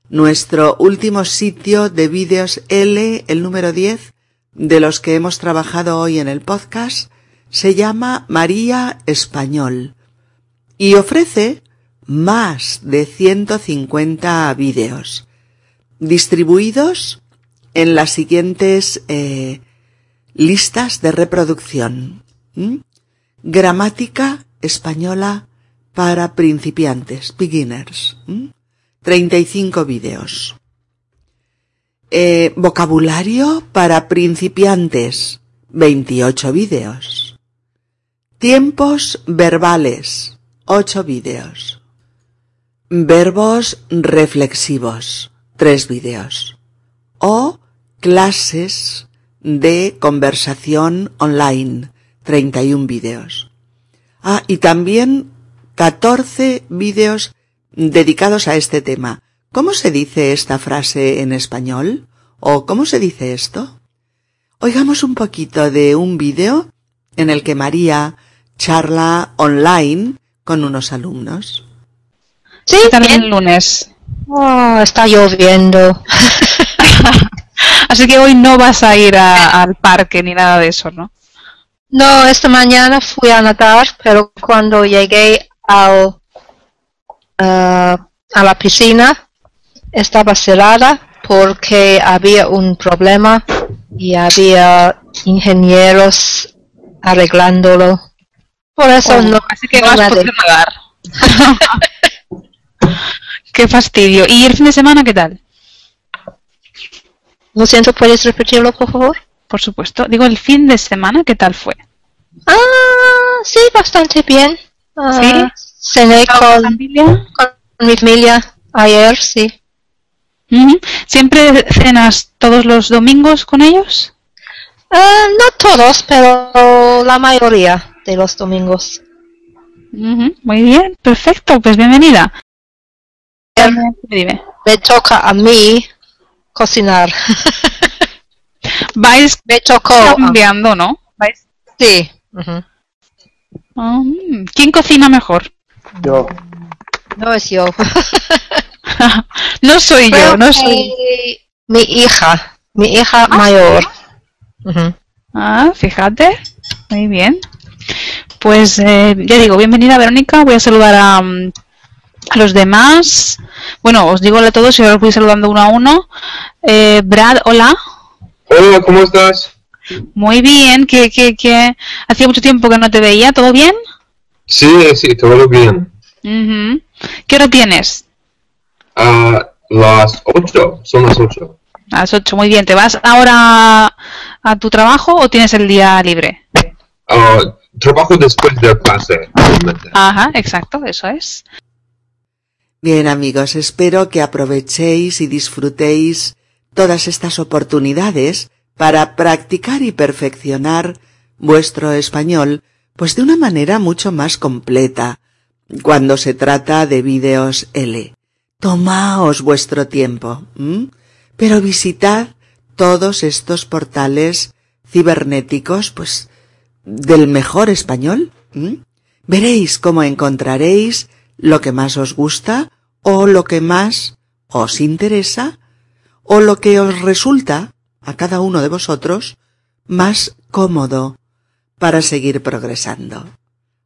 nuestro último sitio de vídeos L, el número 10, de los que hemos trabajado hoy en el podcast, se llama María Español y ofrece más de 150 vídeos distribuidos en las siguientes eh, listas de reproducción. Gramática española para principiantes, beginners. 35 vídeos. Eh, vocabulario para principiantes, 28 vídeos. Tiempos verbales, 8 vídeos. Verbos reflexivos, 3 vídeos. O clases de conversación online, 31 vídeos. Ah, y también 14 vídeos dedicados a este tema. ¿Cómo se dice esta frase en español? ¿O cómo se dice esto? Oigamos un poquito de un vídeo en el que María charla online con unos alumnos. Sí, también el lunes. Oh, está lloviendo. Así que hoy no vas a ir al parque ni nada de eso, ¿no? No, esta mañana fui a nadar, pero cuando llegué al, uh, a la piscina estaba cerrada porque había un problema y había ingenieros arreglándolo. Por eso no. Así que no has podido nadar. Qué fastidio. ¿Y el fin de semana qué tal? Lo siento, ¿puedes repetirlo, por favor? Por supuesto. Digo, el fin de semana, ¿qué tal fue? Ah, sí, bastante bien. Ah, ¿Sí? Cené ¿Con con, familia? con mi familia ayer, sí. ¿Siempre cenas todos los domingos con ellos? Ah, no todos, pero la mayoría de los domingos. Muy bien, perfecto. Pues bienvenida. Dime. Me toca a mí cocinar. Vais Me tocó. cambiando, ¿no? Vais. Sí. ujú. Ah, mm. ¿Quién cocina mejor? Yo. No es yo. No soy yo, no soy. Mi hija, mi hija mayor. Ujú. Ah, fíjate. Muy bien. Pues eh, ya digo, bienvenida Verónica. Voy a saludar a, mm, a los demás. Bueno, os digo a todos y ahora os voy saludando uno a uno. Eh, Brad, hola. Hola, ¿cómo estás? Muy bien, que, que, que hacía mucho tiempo que no te veía. ¿Todo bien? Sí, sí, todo bien. Ujú. ¿Qué hora tienes? A las 8, son las 8. A las 8, muy bien. ¿Te vas ahora a tu trabajo o tienes el día libre? Ah, trabajo después de clase. realmente. Ajá, exacto, eso es. Bien amigos, espero que aprovechéis y disfrutéis todas estas oportunidades para practicar y perfeccionar vuestro español, pues de una manera mucho más completa, cuando se trata de vídeos L. Tomaos vuestro tiempo, ¿m? pero visitad todos estos portales cibernéticos, pues, del mejor español. Veréis cómo encontraréis lo que más os gusta o lo que más os interesa o lo que os resulta a cada uno de vosotros más cómodo para seguir progresando.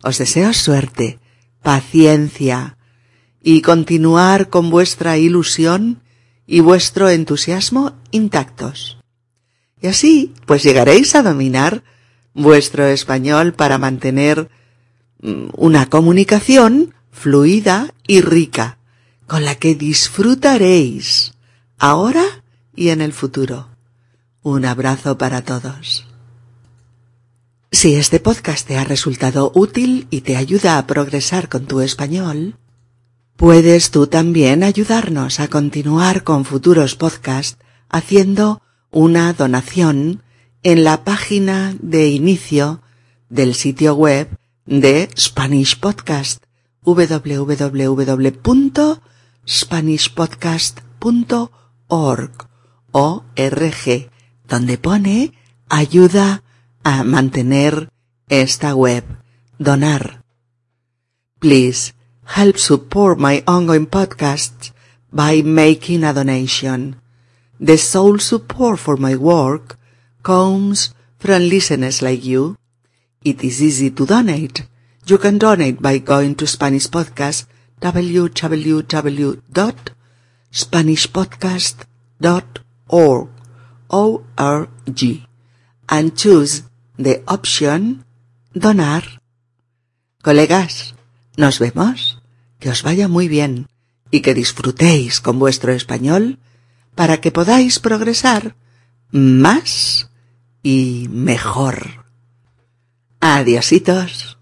Os deseo suerte, paciencia y continuar con vuestra ilusión y vuestro entusiasmo intactos. Y así, pues llegaréis a dominar vuestro español para mantener mm, una comunicación fluida y rica, con la que disfrutaréis ahora y en el futuro. Un abrazo para todos. Si este podcast te ha resultado útil y te ayuda a progresar con tu español, puedes tú también ayudarnos a continuar con futuros podcasts haciendo una donación en la página de inicio del sitio web de Spanish Podcast www.spanishpodcast.org donde pone ayuda a mantener esta web, donar. Please help support my ongoing podcasts by making a donation. The sole support for my work comes from listeners like you. It is easy to donate. You can donate by going to Spanish Podcast www.spanishpodcast.org O-R-G and choose the option Donar. Colegas, nos vemos. Que os vaya muy bien y que disfrutéis con vuestro español para que podáis progresar más y mejor. Adiositos.